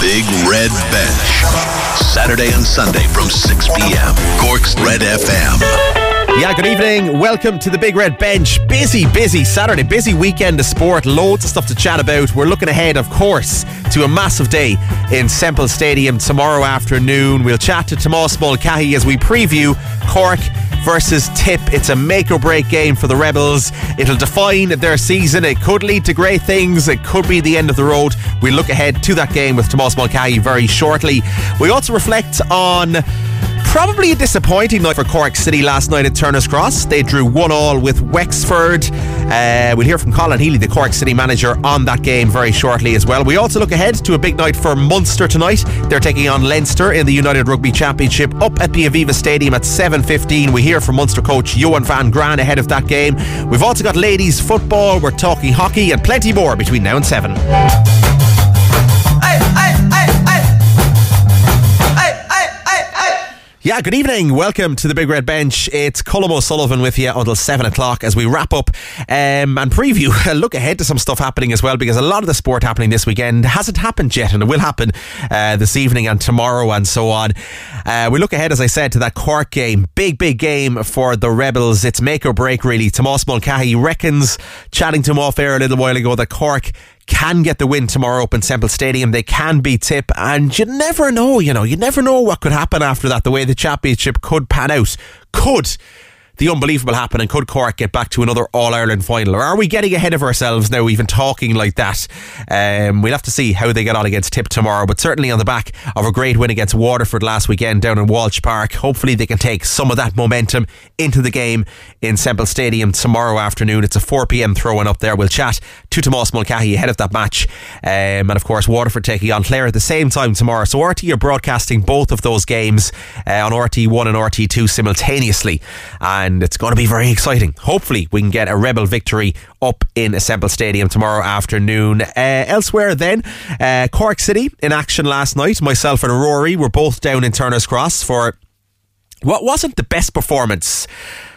Big Red Bench. Saturday and Sunday from 6 p.m. Cork's Red FM. Yeah, good evening. Welcome to the Big Red Bench. Busy, busy Saturday, busy weekend of sport. Loads of stuff to chat about. We're looking ahead, of course, to a massive day in Semple Stadium tomorrow afternoon. We'll chat to Tomas Mulcahy as we preview Cork versus Tip. It's a make or break game for the Rebels. It'll define their season. It could lead to great things. It could be the end of the road. We'll look ahead to that game with Tomas Mulcahy very shortly. We also reflect on Probably a disappointing night for Cork City last night at Turner's Cross. They drew one all with Wexford. Uh, we'll hear from Colin Healy, the Cork City manager, on that game very shortly as well. We also look ahead to a big night for Munster tonight. They're taking on Leinster in the United Rugby Championship up at the Aviva Stadium at 7.15. We hear from Munster coach Johan van Graan ahead of that game. We've also got ladies football, we're talking hockey and plenty more between now and 7. Yeah, good evening. Welcome to the Big Red Bench. It's Colm O'Sullivan with you until 7 o'clock as we wrap up um, and preview, look ahead to some stuff happening as well because a lot of the sport happening this weekend hasn't happened yet and it will happen uh, this evening and tomorrow and so on. Uh, we look ahead, as I said, to that Cork game. Big, big game for the Rebels. It's make or break, really. Tomas Mulcahy reckons, chatting to him off air a little while ago, that Cork can get the win tomorrow up in Semple Stadium. They can beat Tip, and you never know, you know, you never know what could happen after that, the way the championship could pan out. Could the unbelievable happen and could Cork get back to another All Ireland final? Or are we getting ahead of ourselves now, even talking like that? Um, we'll have to see how they get on against Tip tomorrow, but certainly on the back of a great win against Waterford last weekend down in Walsh Park. Hopefully, they can take some of that momentum into the game in Semple Stadium tomorrow afternoon. It's a 4 pm throw in up there. We'll chat to Tomas Mulcahy ahead of that match. Um, and of course, Waterford taking on Clare at the same time tomorrow. So, RTÉ are broadcasting both of those games uh, on RT1 and RT2 simultaneously. And it's going to be very exciting. Hopefully, we can get a Rebel victory up in Semple Stadium tomorrow afternoon. Uh, elsewhere, then, uh, Cork City in action last night. Myself and Rory were both down in Turner's Cross for what wasn't the best performance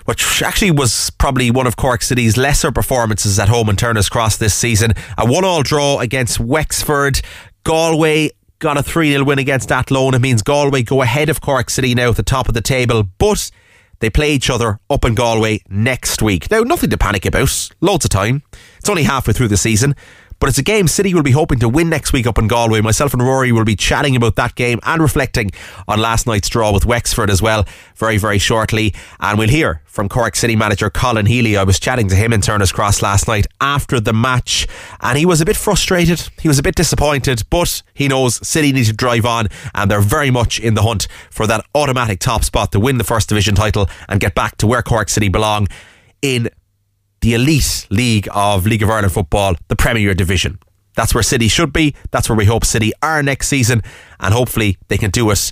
which actually was probably one of Cork City's lesser performances at home in Turner's Cross this season. A one all draw against Wexford. Galway got a 3 0 win against Athlone. It means Galway go ahead of Cork City now at the top of the table, but they play each other up in Galway next week. Now, nothing to panic about. Loads of time. It's only halfway through the season. But it's a game City will be hoping to win next week up in Galway. Myself and Rory will be chatting about that game and reflecting on last night's draw with Wexford as well very, very shortly. And we'll hear from Cork City manager Colin Healy. I was chatting to him in Turner's Cross last night after the match and he was a bit frustrated. He was a bit disappointed, but he knows City need to drive on and they're very much in the hunt for that automatic top spot to win the First Division title and get back to where Cork City belong in the elite league of League of Ireland football, the Premier Division. That's where City should be. That's where we hope City are next season, and hopefully they can do it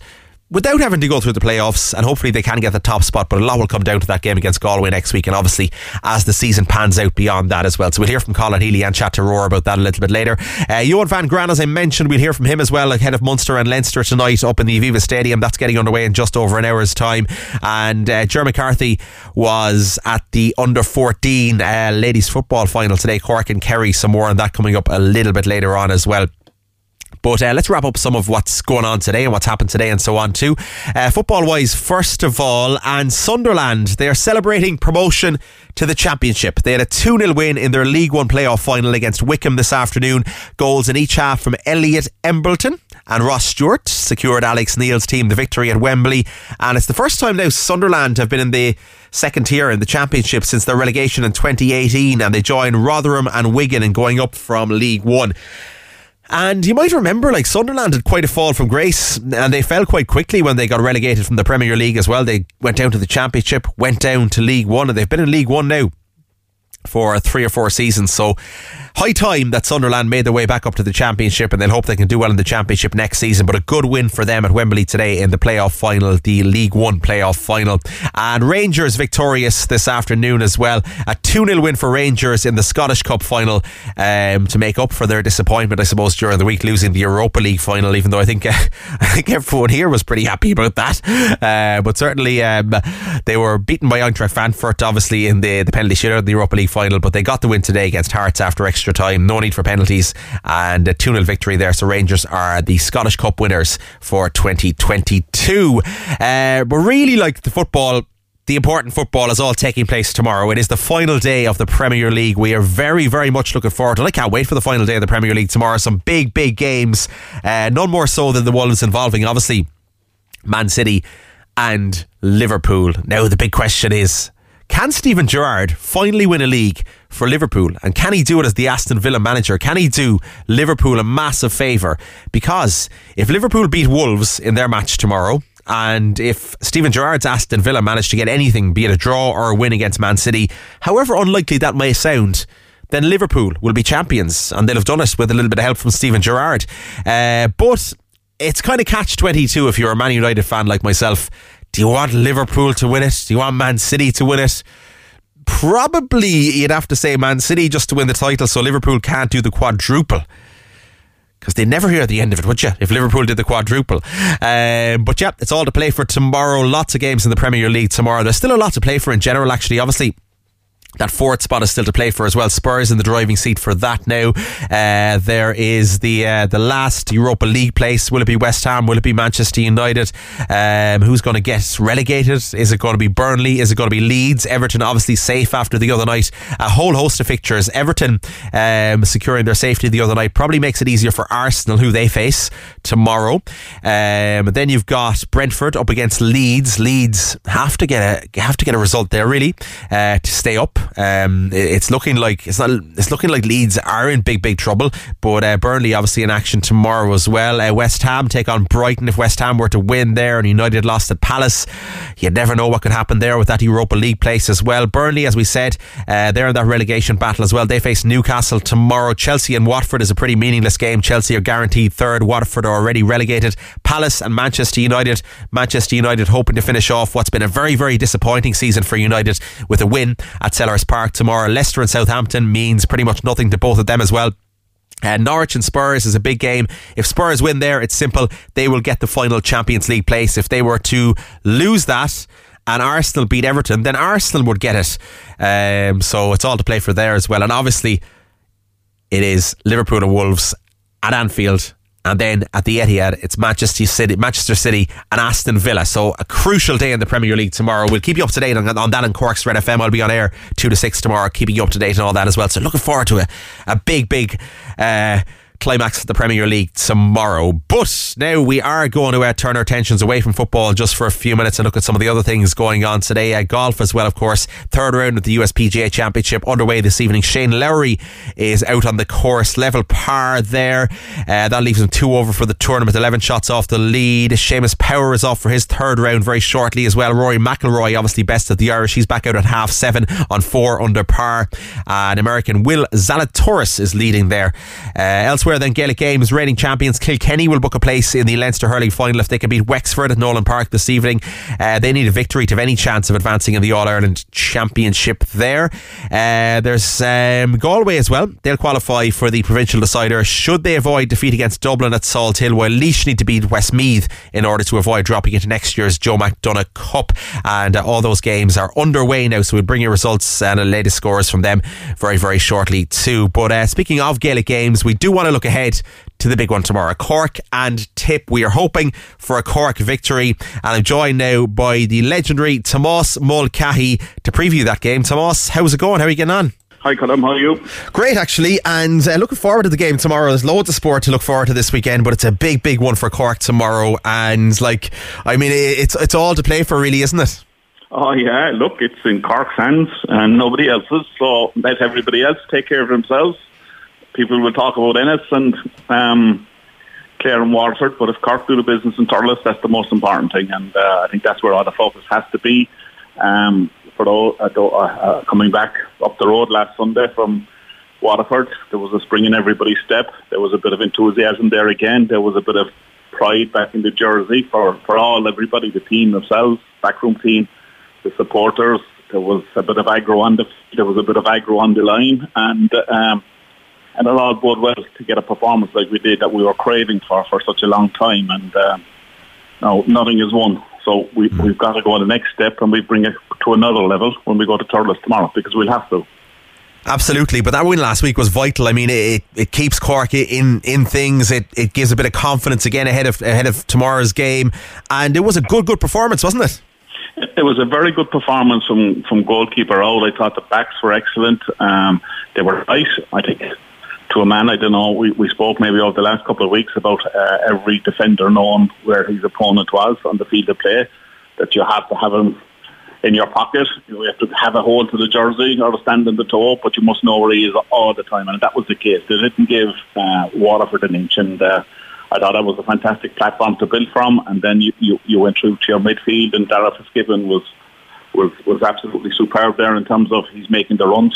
without having to go through the playoffs, and hopefully they can get the top spot. But a lot will come down to that game against Galway next week, and obviously as the season pans out beyond that as well. So we'll hear from Colin Healy and chat to Roar about that a little bit later. Uh, Johan van Graan, as I mentioned, we'll hear from him as well ahead of Munster and Leinster tonight up in the Aviva Stadium. That's getting underway in just over an hour's time. And uh, McCarthy was at the under 14 uh, ladies football final today. Cork and Kerry, some more on that coming up a little bit later on as well. But uh, let's wrap up some of what's going on today and what's happened today and so on too. Uh, football wise, first of all, and Sunderland, they are celebrating promotion to the Championship. They had a 2 0 win in their League One playoff final against Wycombe this afternoon. Goals in each half from Elliot Embleton and Ross Stewart secured Alex Neil's team the victory at Wembley. And it's the first time now Sunderland have been in the second tier in the Championship since their relegation in 2018 and they join Rotherham and Wigan in going up from League One. And you might remember, like Sunderland had quite a fall from grace, and they fell quite quickly when they got relegated from the Premier League as well. They went down to the Championship, went down to League One, and they've been in League One now for three or four seasons. So high time that Sunderland made their way back up to the championship and they'll hope they can do well in the championship next season. But a good win for them at Wembley today in the playoff final, the League One playoff final. And Rangers victorious this afternoon as well. A 2 0 win for Rangers in the Scottish Cup final um, to make up for their disappointment, I suppose, during the week losing the Europa League final, even though I think, uh, I think everyone here was pretty happy about that. Uh, but certainly um, they were beaten by Eintracht Frankfurt, obviously, in the, the penalty shootout, in the Europa League final, but they got the win today against Hearts after extra time. No need for penalties and a 2 0 victory there. So Rangers are the Scottish Cup winners for 2022. Uh, but really, like the football the important football is all taking place tomorrow. It is the final day of the Premier League. We are very, very much looking forward to it. I can't wait for the final day of the Premier League tomorrow. Some big, big games. Uh, none more so than the ones involving, obviously, Man City and Liverpool. Now, the big question is can Steven Gerrard finally win a league for Liverpool? And can he do it as the Aston Villa manager? Can he do Liverpool a massive favour? Because if Liverpool beat Wolves in their match tomorrow, and if Steven Gerrard's Aston Villa managed to get anything, be it a draw or a win against Man City, however unlikely that may sound, then Liverpool will be champions and they'll have done it with a little bit of help from Steven Gerrard. Uh, but it's kind of catch 22 if you're a Man United fan like myself. Do you want Liverpool to win it? Do you want Man City to win it? Probably you'd have to say Man City just to win the title, so Liverpool can't do the quadruple because they never hear the end of it, would you? If Liverpool did the quadruple. Um, but yeah, it's all to play for tomorrow. Lots of games in the Premier League tomorrow. There's still a lot to play for in general, actually. Obviously, that fourth spot is still to play for as well. Spurs in the driving seat for that now. Uh, there is the uh, the last Europa League place. Will it be West Ham? Will it be Manchester United? Um, who's going to get relegated? Is it going to be Burnley? Is it going to be Leeds? Everton obviously safe after the other night. A whole host of fixtures. Everton um, securing their safety the other night probably makes it easier for Arsenal, who they face tomorrow. Um, then you've got Brentford up against Leeds. Leeds have to get a have to get a result there really uh, to stay up. Um, it's looking like it's not. It's looking like Leeds are in big, big trouble. But uh, Burnley obviously in action tomorrow as well. Uh, West Ham take on Brighton. If West Ham were to win there and United lost at Palace, you never know what could happen there with that Europa League place as well. Burnley, as we said, uh, they're in that relegation battle as well. They face Newcastle tomorrow. Chelsea and Watford is a pretty meaningless game. Chelsea are guaranteed third. Watford are already relegated. Palace and Manchester United. Manchester United hoping to finish off what's been a very, very disappointing season for United with a win at Selhurst Park tomorrow. Leicester and Southampton means pretty much nothing to both of them as well. Uh, Norwich and Spurs is a big game. If Spurs win there, it's simple. They will get the final Champions League place. If they were to lose that, and Arsenal beat Everton, then Arsenal would get it. Um, so it's all to play for there as well. And obviously, it is Liverpool and Wolves at Anfield and then at the Etihad, it's Manchester City, Manchester City, and Aston Villa. So a crucial day in the Premier League tomorrow. We'll keep you up to date on, on that and Cork's Red FM. I'll be on air two to six tomorrow, keeping you up to date and all that as well. So looking forward to a, a big, big. Uh, climax of the Premier League tomorrow. But now we are going to uh, turn our attentions away from football just for a few minutes and look at some of the other things going on today. Uh, golf as well, of course. Third round of the USPGA Championship underway this evening. Shane Lowry is out on the course, level par there. Uh, that leaves him two over for the tournament, 11 shots off the lead. Seamus Power is off for his third round very shortly as well. Rory McIlroy, obviously best of the Irish. He's back out at half seven on four under par. And American Will Zalatoris is leading there. Uh, elsewhere, then Gaelic Games reigning champions Kilkenny will book a place in the Leinster hurling final if they can beat Wexford at Nolan Park this evening. Uh, they need a victory to have any chance of advancing in the All Ireland Championship there. Uh, there's um, Galway as well. They'll qualify for the provincial decider should they avoid defeat against Dublin at Salthill, while Laois need to beat Westmeath in order to avoid dropping into next year's Joe McDonagh Cup. And uh, all those games are underway now, so we'll bring you results and the latest scores from them very, very shortly too. But uh, speaking of Gaelic games, we do want to look ahead to the big one tomorrow. Cork and Tip. We are hoping for a Cork victory. And I'm joined now by the legendary Tomas Mulcahy to preview that game. Tomas, how's it going? How are you getting on? Hi, Colm. How are you? Great, actually. And uh, looking forward to the game tomorrow. There's loads of sport to look forward to this weekend, but it's a big, big one for Cork tomorrow. And, like, I mean, it's, it's all to play for, really, isn't it? Oh, yeah. Look, it's in Cork's hands and nobody else's. So let everybody else take care of themselves people will talk about Ennis and um, Clare and Waterford, but if Cork do the business in Thurles, that's the most important thing, and uh, I think that's where all the focus has to be. Um, for all, uh, uh, uh, coming back up the road last Sunday from Waterford, there was a spring in everybody's step. There was a bit of enthusiasm there again. There was a bit of pride back in the jersey for, for all, everybody, the team themselves, backroom team, the supporters. There was a bit of aggro on the there was a bit of aggro on the line, and um, and it all bode well to get a performance like we did that we were craving for for such a long time. And uh, no, nothing is won. So we, mm. we've got to go on the next step and we bring it to another level when we go to Thurles tomorrow because we'll have to. Absolutely, but that win last week was vital. I mean, it, it keeps Cork in in things. It it gives a bit of confidence again ahead of ahead of tomorrow's game, and it was a good good performance, wasn't it? It was a very good performance from from goalkeeper out. I thought the backs were excellent. Um, they were right. I think to a man. I don't know. We, we spoke maybe over the last couple of weeks about uh, every defender knowing where his opponent was on the field of play. That you have to have him in your pocket. You have to have a hold to the jersey or stand in the toe, but you must know where he is all the time. And that was the case. They didn't give uh, Waterford an inch. And uh, I thought that was a fantastic platform to build from. And then you, you, you went through to your midfield, and Darragh Fitzgibbon was, was was absolutely superb there in terms of he's making the runs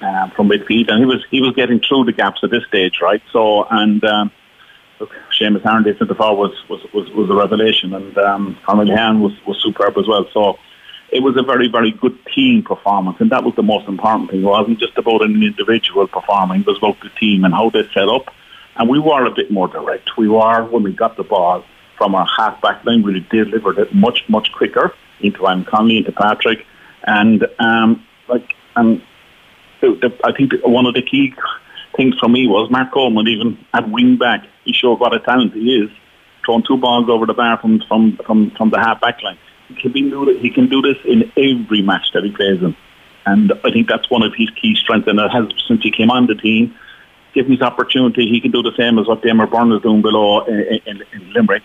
uh, from midfield, and he was he was getting through the gaps at this stage, right? So and. Um, Seamus Harnedy centre forward was, was, was, was a revelation, and um, Conor Lehane was, was superb as well. So it was a very, very good team performance, and that was the most important thing. It wasn't just about an individual performing; it was about the team and how they set up. And we were a bit more direct. We were when we got the ball from our half back line, we delivered it much, much quicker into Alan Connolly, into Patrick, and um, like and the, the, I think one of the key things for me was Mark Coleman, even at wing back, he showed what a talent he is, throwing two balls over the bar from from from, from the half back line he can, do, he can do this in every match that he plays in. And I think that's one of his key strengths, and it has since he came on the team. Given his opportunity, he can do the same as what Diarmaid Byrne is doing below in, in, in Limerick.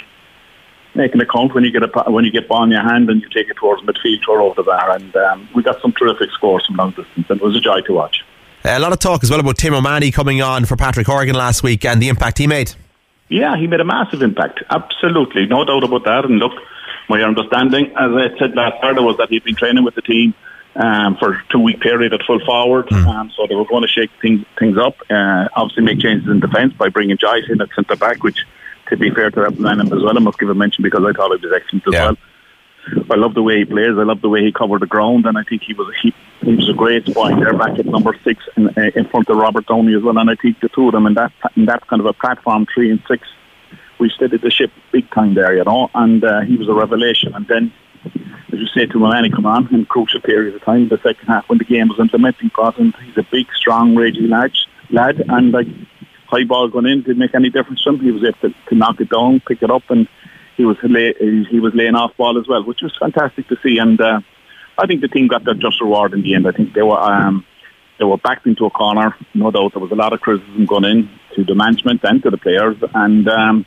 Making a count when you get a when you get ball in your hand and you take it towards midfield or over the bar, and um, we got some terrific scores from long distance, and it was a joy to watch. A lot of talk as well about Tim O'Mahony coming on for Patrick Horgan last week and the impact he made. Yeah, he made a massive impact. Absolutely, no doubt about that. And look, my understanding, as I said last Saturday, was that he'd been training with the team um, for a two week period at full forward. Mm. Um, so they were going to shake things, things up, uh, obviously make changes in defence by bringing Joyce in at centre back, which, to be fair to that as well, I must give a mention because I thought it was excellent as yeah. well. I love the way he plays. I love the way he covered the ground, and I think he was he, he was a great spot there back at number six in, in front of Robert Downey as well. And I think the two of them in that in that kind of a platform three and six we steadied the ship big time there, you know, and uh, he was a revelation. And then, as you say, Tim O'Mahony come on in crucial period of time, the second half when the game was implementing process, he's a big, strong, raging lad, lad, and like high ball going in didn't make any difference to him. He was able to, to knock it down, pick it up, and he was lay, he was laying off ball as well, which was fantastic to see. And uh, I think the team got their just reward in the end. I think they were. Um, they were backed into a corner, no doubt. There was a lot of criticism going in to the management and to the players, and um,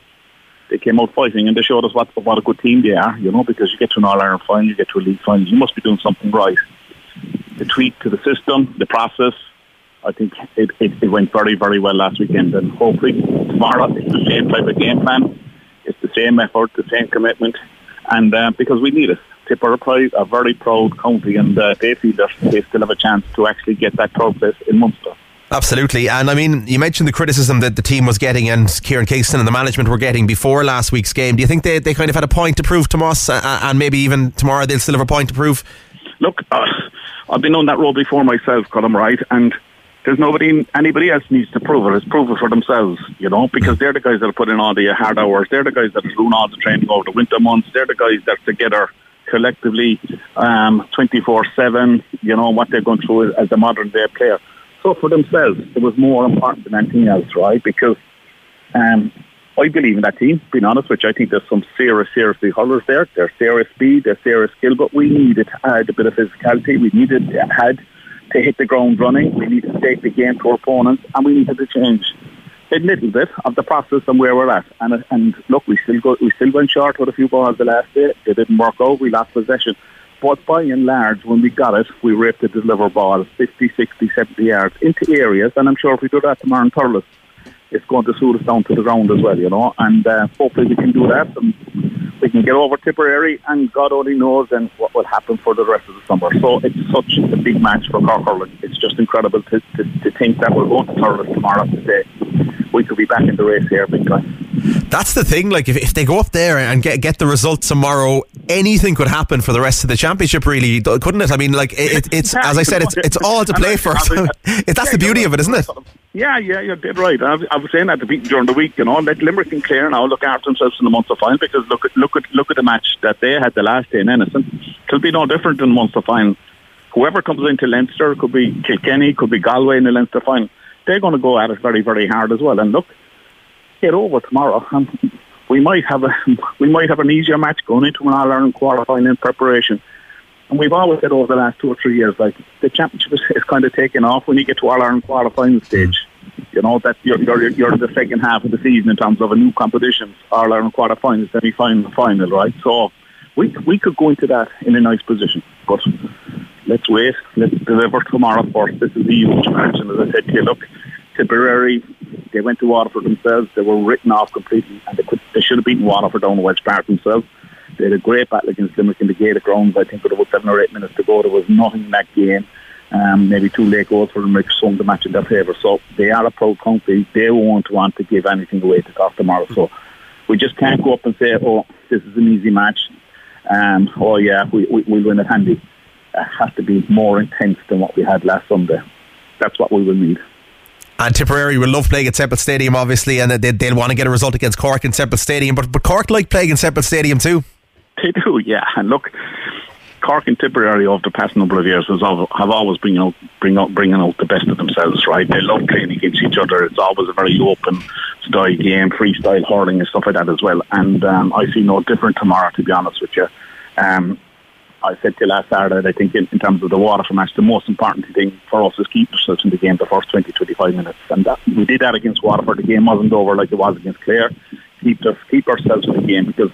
they came out fighting and they showed us what what a good team they are, you know, because you get to an All Ireland final, you get to a league final, you must be doing something right. The tweak to the system, the process, I think it, it, it went very, very well last weekend and hopefully tomorrow it's the same type of game plan, it's the same effort, the same commitment, and uh, because we need it. Tip are a, very proud county and uh, they feel that they still have a chance to actually get that place in Munster. Absolutely. And I mean, you mentioned the criticism that the team was getting and Kieran Kingston and the management were getting before last week's game. Do you think they, they kind of had a point to prove to us uh, uh, and maybe even tomorrow they'll still have a point to prove? Look, uh, I've been on that road before myself, Colm, right? And there's nobody, anybody else needs to prove it. It's prove it for themselves, you know, because they're the guys that are putting all the hard hours. They're the guys that are doing all the training over the winter months. They're the guys that are together collectively um, 24-7, you know, what they're going through as a modern day player. So for themselves, it was more important than anything else, right? Because um, I believe in that team, being honest you. I think there's some serious, seriously hurlers there. There's serious speed, there's serious skill, but we needed add a bit of physicality. We needed had to hit the ground running. We needed to take the game to our opponents, and we needed to change a little bit of the process and where we're at. And and look, we still go, we still went short with a few balls the last day. It didn't work out. We lost possession. But by and large, when we got it, we were able to deliver balls 50, 60, 70 yards into areas. And I'm sure if we do that tomorrow in Thurles, it's going to suit us down to the ground as well, you know. And uh, hopefully we can do that. And we can get over Tipperary, and God only knows then what will happen for the rest of the summer. So it's such a big match for Cork Hurling. It's just incredible to, to, to think that we're going to Thurles tomorrow to say we could be back in the race here big time. That's the thing. Like if, if they go up there and get get the result tomorrow, anything could happen for the rest of the championship. Really, couldn't it? I mean, like it, it's as I said, it's it's all to play for. that's the beauty of it, isn't it? Yeah, yeah, you did right. I, I was saying that during the week, you know, let Limerick and Clare now look after themselves in the Munster final because look at look at look at the match that they had the last day in Enniston. It'll be no different than Munster final whoever comes into Leinster, could be Kilkenny, could be Galway in the Leinster final, they're going to go at it very, very hard as well. And look, get over tomorrow. And we might have a we might have an easier match going into an All Ireland qualifying in preparation. And we've always said over the last two or three years, like the championship is, is kind of taking off when you get to All Ireland qualifying stage. You know that you're, you're you're in the second half of the season in terms of a new competition, All Ireland quarterfinals, semi final, final, right? So we we could go into that in a nice position, but let's wait. Let's deliver tomorrow first. This is a huge match, and as I said to you, look, Tipperary, they went to Waterford themselves. They were written off completely, and they could they should have beaten Waterford down the Walsh Park themselves. They had a great battle against Limerick in the Gaelic grounds. I think with about seven or eight minutes to go, there was nothing in that game. Um, maybe two late goals for Limerick swung the match in their favour. So they are a proud country. They won't want to give anything away to Cork tomorrow. So we just can't go up and say, oh, this is an easy match. Um, oh, yeah, we, we, we'll win it handy. It has to be more intense than what we had last Sunday. That's what we will need. And Tipperary will love playing at Semple Stadium, obviously, and they, they'll want to get a result against Cork in Semple Stadium. But, but Cork like playing in Semple Stadium too. They do, yeah. And look, Cork and Tipperary over the past number of years has have always bring out, bring out, bringing out the best of themselves, right? They love playing against each other. It's always a very open style game, freestyle hurling and stuff like that as well. And um, I see no different tomorrow, to be honest with you. Um, I said to you last Saturday, I think in, in terms of the Waterford match, the most important thing for us is keep ourselves in the game the first 20, 25 minutes. And that, we did that against Waterford. The game wasn't over like it was against Clare. Keep, us, keep ourselves in the game because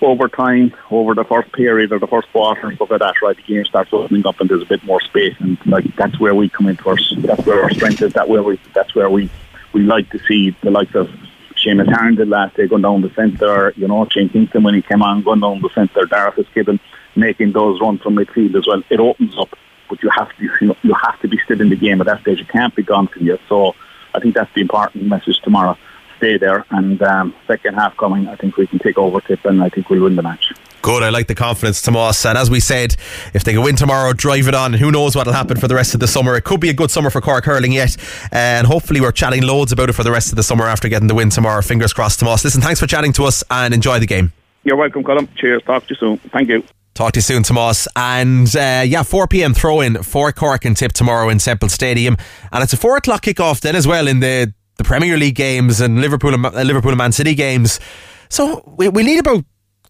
over time, over the first period or the first quarter and stuff like that, right, the game starts opening up and there's a bit more space. And like that's where we come in first. That's where our strength is. That where we, that's where we, we like to see the likes of Seamus did last day going down the centre, you know, Shane Kingston when he came on going down the centre, Darragh Fitzgibbon making those runs from midfield as well. It opens up, but you have to you, know, you have to be still in the game at that stage. You can't be gone from you. So I think that's the important message tomorrow. Stay there, and um, second half coming, I think we can take over tip, and I think we'll win the match. Good, I like the confidence, Tomas. And as we said, if they can win tomorrow, drive it on. Who knows what will happen for the rest of the summer? It could be a good summer for Cork hurling yet, and hopefully we're chatting loads about it for the rest of the summer after getting the win tomorrow. Fingers crossed, Tomas. Listen, thanks for chatting to us, and enjoy the game. You're welcome, Colm. Cheers. Talk to you soon. Thank you. Talk to you soon, Tomas. And uh, yeah, 4 pm throw in for Cork and Tip tomorrow in Semple Stadium. And it's a 4 o'clock kick-off then as well in the, the Premier League games and Liverpool and, uh, Liverpool and Man City games. So we, we need about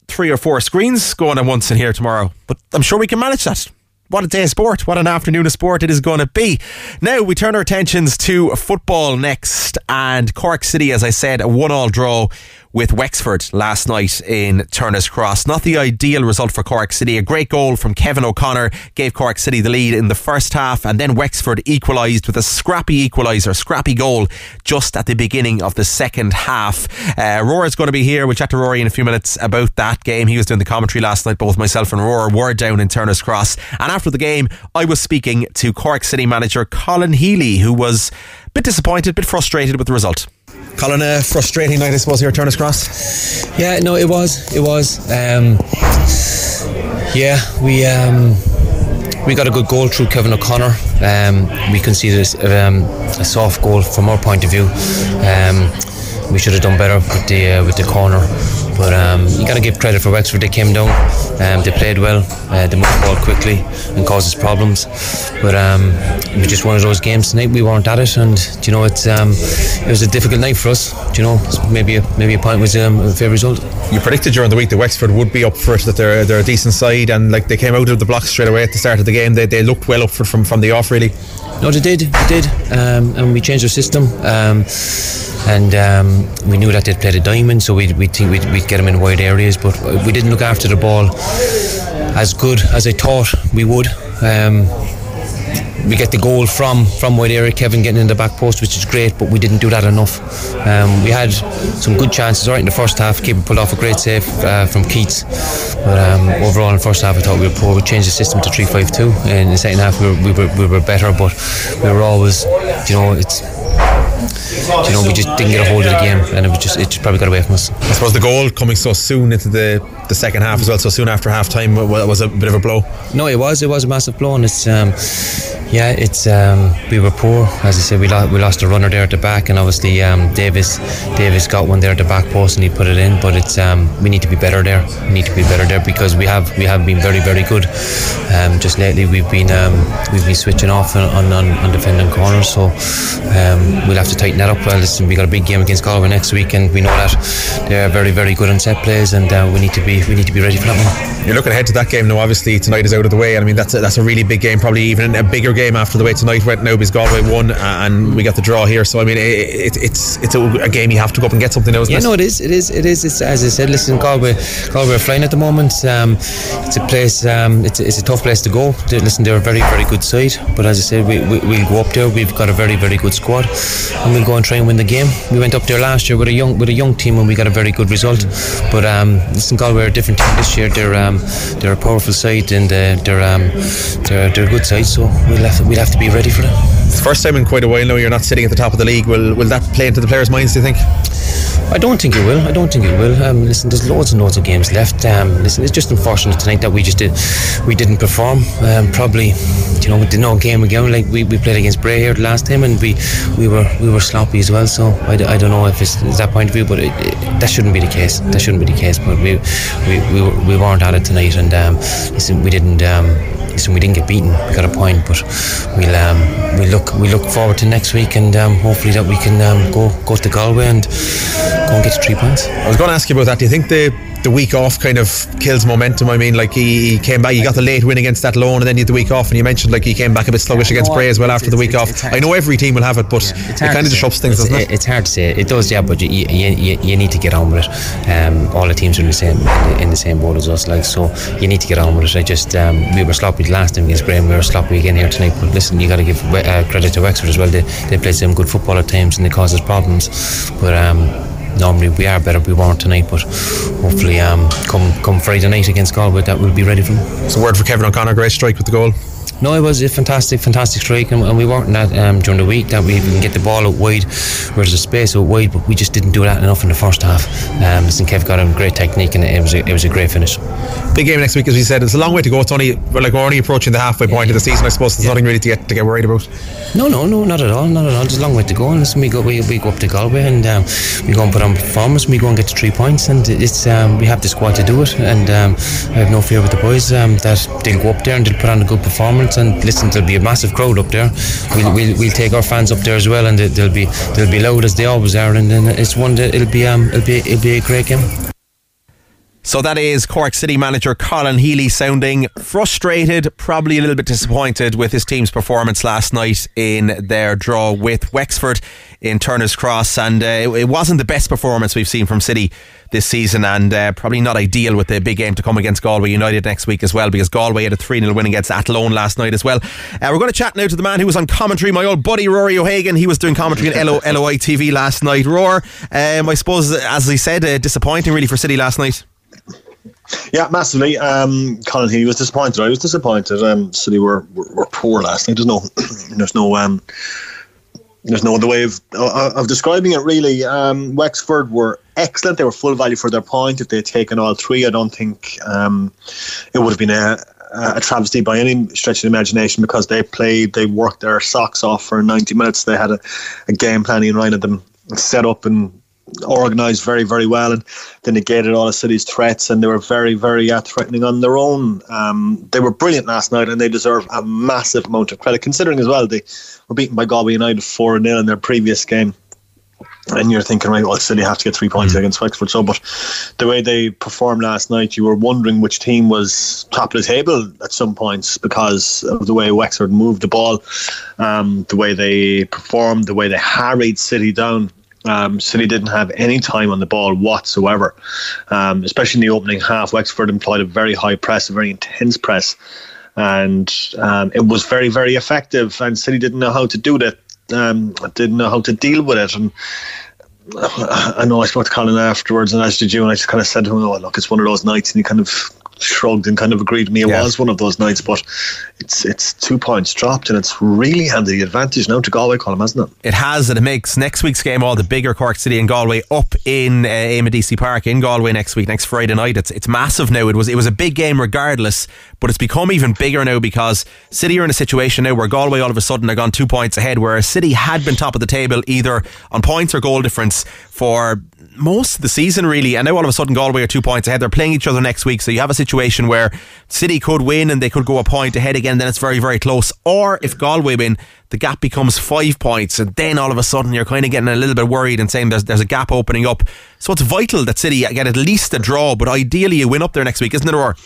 three or four screens going at once in here tomorrow. But I'm sure we can manage that what a day of sport. What an afternoon of sport it is going to be. Now we turn our attentions to football next. And Cork City, as I said, a one all draw with Wexford last night in Turner's Cross. Not the ideal result for Cork City. A great goal from Kevin O'Connor gave Cork City the lead in the first half, and then Wexford equalised with a scrappy equaliser, scrappy goal just at the beginning of the second half. Uh, Roar's going to be here. We'll chat to Rory in a few minutes about that game. He was doing the commentary last night. Both myself and Roar were down in Turner's Cross. And after the game, I was speaking to Cork City manager Colin Healy, who was a bit disappointed, a bit frustrated with the result. Colin, a frustrating night, I suppose, here at Turner's Cross. Yeah, no, it was. It was. Um, yeah, we um, we got a good goal through Kevin O'Connor. Um, we conceded um, a soft goal from our point of view. Um, we should have done better with the uh, with the corner. But um, you got to give credit for Wexford. They came down, um, they played well, uh, they moved the ball quickly and caused us problems. But um, it was just one of those games tonight. We weren't at it, and you know it. Um, it was a difficult night for us. Do you know, maybe a, maybe a point was um, a fair result. You predicted during the week that Wexford would be up for it, that they're they're a decent side, and like they came out of the blocks straight away at the start of the game. They, they looked well up for from from the off really. No, they did, they did, um, and we changed our system and um, we knew that they'd played a diamond, so we'd think we'd, we'd, get them in wide areas, but we didn't look after the ball as good as I thought we would. Um, we get the goal from from wide area, Kevin getting in the back post, which is great, but we didn't do that enough. Um, we had some good chances right in the first half. Keeper pulled off a great save uh, from Keats, but um, overall in the first half I thought we were poor. We changed the system to three-five-two. In the second half we were, we were, we were better, but we were always, you know, it's you know, we just didn't get a hold of the game, and it was just it just probably got away from us. I suppose the goal coming so soon into the the second half as well, so soon after half time was a bit of a blow. No, it was it was a massive blow, and it's um, yeah, it's um, we were poor. As I said, we lost we lost a runner there at the back, and obviously um, Davis Davis got one there at the back post, and he put it in. But it's um, we need to be better there. We need to be better there because we have we have been very very good. Um, just lately, we've been um, we've been switching off on on, on defending corners, so um, we'll have to tighten that up. Well, listen, we got a big game against Galway next week, and we know that they're very very good on set plays, and uh, we need to be we need to be ready for that one. You're looking ahead to that game now. Obviously, tonight is out of the way, and I mean that's a, that's a really big game, probably even a bigger game after the way tonight went now because Galway won and we got the draw here. So I mean, it, it, it's it's a, a, game you have to go up and get something now. yeah, no, it is. It is. It is. It's, as I said, listen, Galway, Galway are flying at the moment. Um, it's a place. Um, it's, it's a tough place to go. They, listen, they're a very very good side. But as I said, we, we we'll go up there. We've got a very very good squad, and we'll go and try and win the game. We went up there last year with a young with a young team and we got a very good result. But um, listen, Galway are a different team this year. They're um, they're a powerful side and uh, they're um, they're they're a good side. So we'll have we'll have to be ready for that. It's the first time in quite a while now you're not sitting at the top of the league. Will will that play into the players' minds? Do you think? I don't think it will. I don't think it will. Um, listen, there's loads and loads of games left. Um, listen, it's just unfortunate tonight that we just did, we didn't perform. Um, probably, you know, we did no game again. Like we, we played against Bray here last time, and we, we were we were sloppy as well. So I, I don't know if it's, it's that point of view, but it, it, that shouldn't be the case. That shouldn't be the case. But we we, we, we weren't at it tonight, and um, listen, we didn't. Um, listen, we didn't get beaten. We got a point, but we'll um, we look we look forward to next week, and um, hopefully that we can um, go go to Galway and go and get three points. I was going to ask you about that. Do you think the the week off kind of kills momentum. I mean, like he, he came back, he got the late win against Athlone, and then you had the week off, and you mentioned like he came back a bit sluggish yeah, against no, Bray as well after the week off. I know every team will have it, but yeah, it kind of disrupts things, it's, doesn't it? It's hard to say. It does, yeah, but you, you, you, you need to get on with it. Um, all the teams are in the same in the same boat as us, like so. You need to get on with it. I just um, we were sloppy last time against Bray, and we were sloppy again here tonight. But listen, you got to give uh, credit to Wexford as well. They they play some good football at times, and they cause us problems, but. Um, normally we are better. We weren't tonight, but hopefully, um, come come Friday night against Galway, that we'll be ready for them. So, word for Kevin O'Connor, great strike with the goal. No, it was a fantastic, fantastic strike, and, and we weren't that um, during the week that we can get the ball out wide, where there's a space out wide, but we just didn't do that enough in the first half. Um, listen, Kev got a great technique, and it was a, it was a great finish. Big game next week, as we said. It's a long way to go. It's only we're like we're only approaching the halfway point yeah, of the season. I suppose there's yeah. nothing really to get to get worried about. No, no, no, not at all, not at all. There's a long way to go. And listen, we go we, we go up to Galway, and um, we go and put on performance. And we go and get to three points, and it's um, we have the squad to do it. And um, I have no fear with the boys um, that they'll go up there and they'll put on a good performance. And listen, there'll be a massive crowd up there. We'll, we'll, we'll take our fans up there as well, and they'll be they'll be loud as they always are. And then it's one that it'll be um it'll be it'll be a great game. So that is Cork City manager Colin Healy sounding frustrated, probably a little bit disappointed with his team's performance last night in their draw with Wexford in Turner's Cross. And uh, it wasn't the best performance we've seen from City this season, and uh, probably not ideal with the big game to come against Galway United next week as well, because Galway had a 3 0 win against Athlone last night as well. Uh, we're going to chat now to the man who was on commentary, my old buddy Rory O'Hagan. He was doing commentary on LO, LOI TV last night. Roar, um, I suppose, as he said, uh, disappointing really for City last night. Yeah, massively. Um, Colin Healy was disappointed. I was disappointed. Um, City were, were, were poor last night. There's no, there's no, um, there's no other way of of describing it. Really, um, Wexford were excellent. They were full value for their point. If they'd taken all three, I don't think um, it would have been a, a travesty by any stretch of the imagination because they played, they worked their socks off for 90 minutes. They had a, a game plan in line of them set up and organised very, very well, and they negated all the city's threats, and they were very, very uh, threatening on their own. Um, they were brilliant last night, and they deserve a massive amount of credit, considering as well they were beaten by Galway United 4 0 in their previous game. And you're thinking, right, well, City have to get three points mm. against Wexford. So, but the way they performed last night, you were wondering which team was top of the table at some points because of the way Wexford moved the ball, um, the way they performed, the way they harried City down. Um, City didn't have any time on the ball whatsoever, um, especially in the opening half. Wexford employed a very high press, a very intense press, and um, it was very, very effective. And City didn't know how to do that, um, didn't know how to deal with it. And I know I spoke to Colin afterwards, and as did you, and I just kind of said to him, "Oh, look, it's one of those nights," and you kind of shrugged and kind of agreed with me. It was one of those nights, but it's it's two points dropped, and it's really had the advantage now to Galway, Colm, hasn't it? It has, and it makes next week's game all the bigger. Cork City and Galway up in uh, Eamonn Deacy Park in Galway next week, next Friday night. It's it's massive now. It was it was a big game regardless, but it's become even bigger now because City are in a situation now where Galway all of a sudden are gone two points ahead, where City had been top of the table either on points or goal difference for most of the season really. And now all of a sudden Galway are two points ahead. They're playing each other next week. So you have a situation where City could win and they could go a point ahead again. Then it's very very close. Or if Galway win the gap becomes five points. And then all of a sudden you're kind of getting a little bit worried and saying there's, there's a gap opening up. So it's vital that City get at least a draw but ideally you win up there next week isn't it or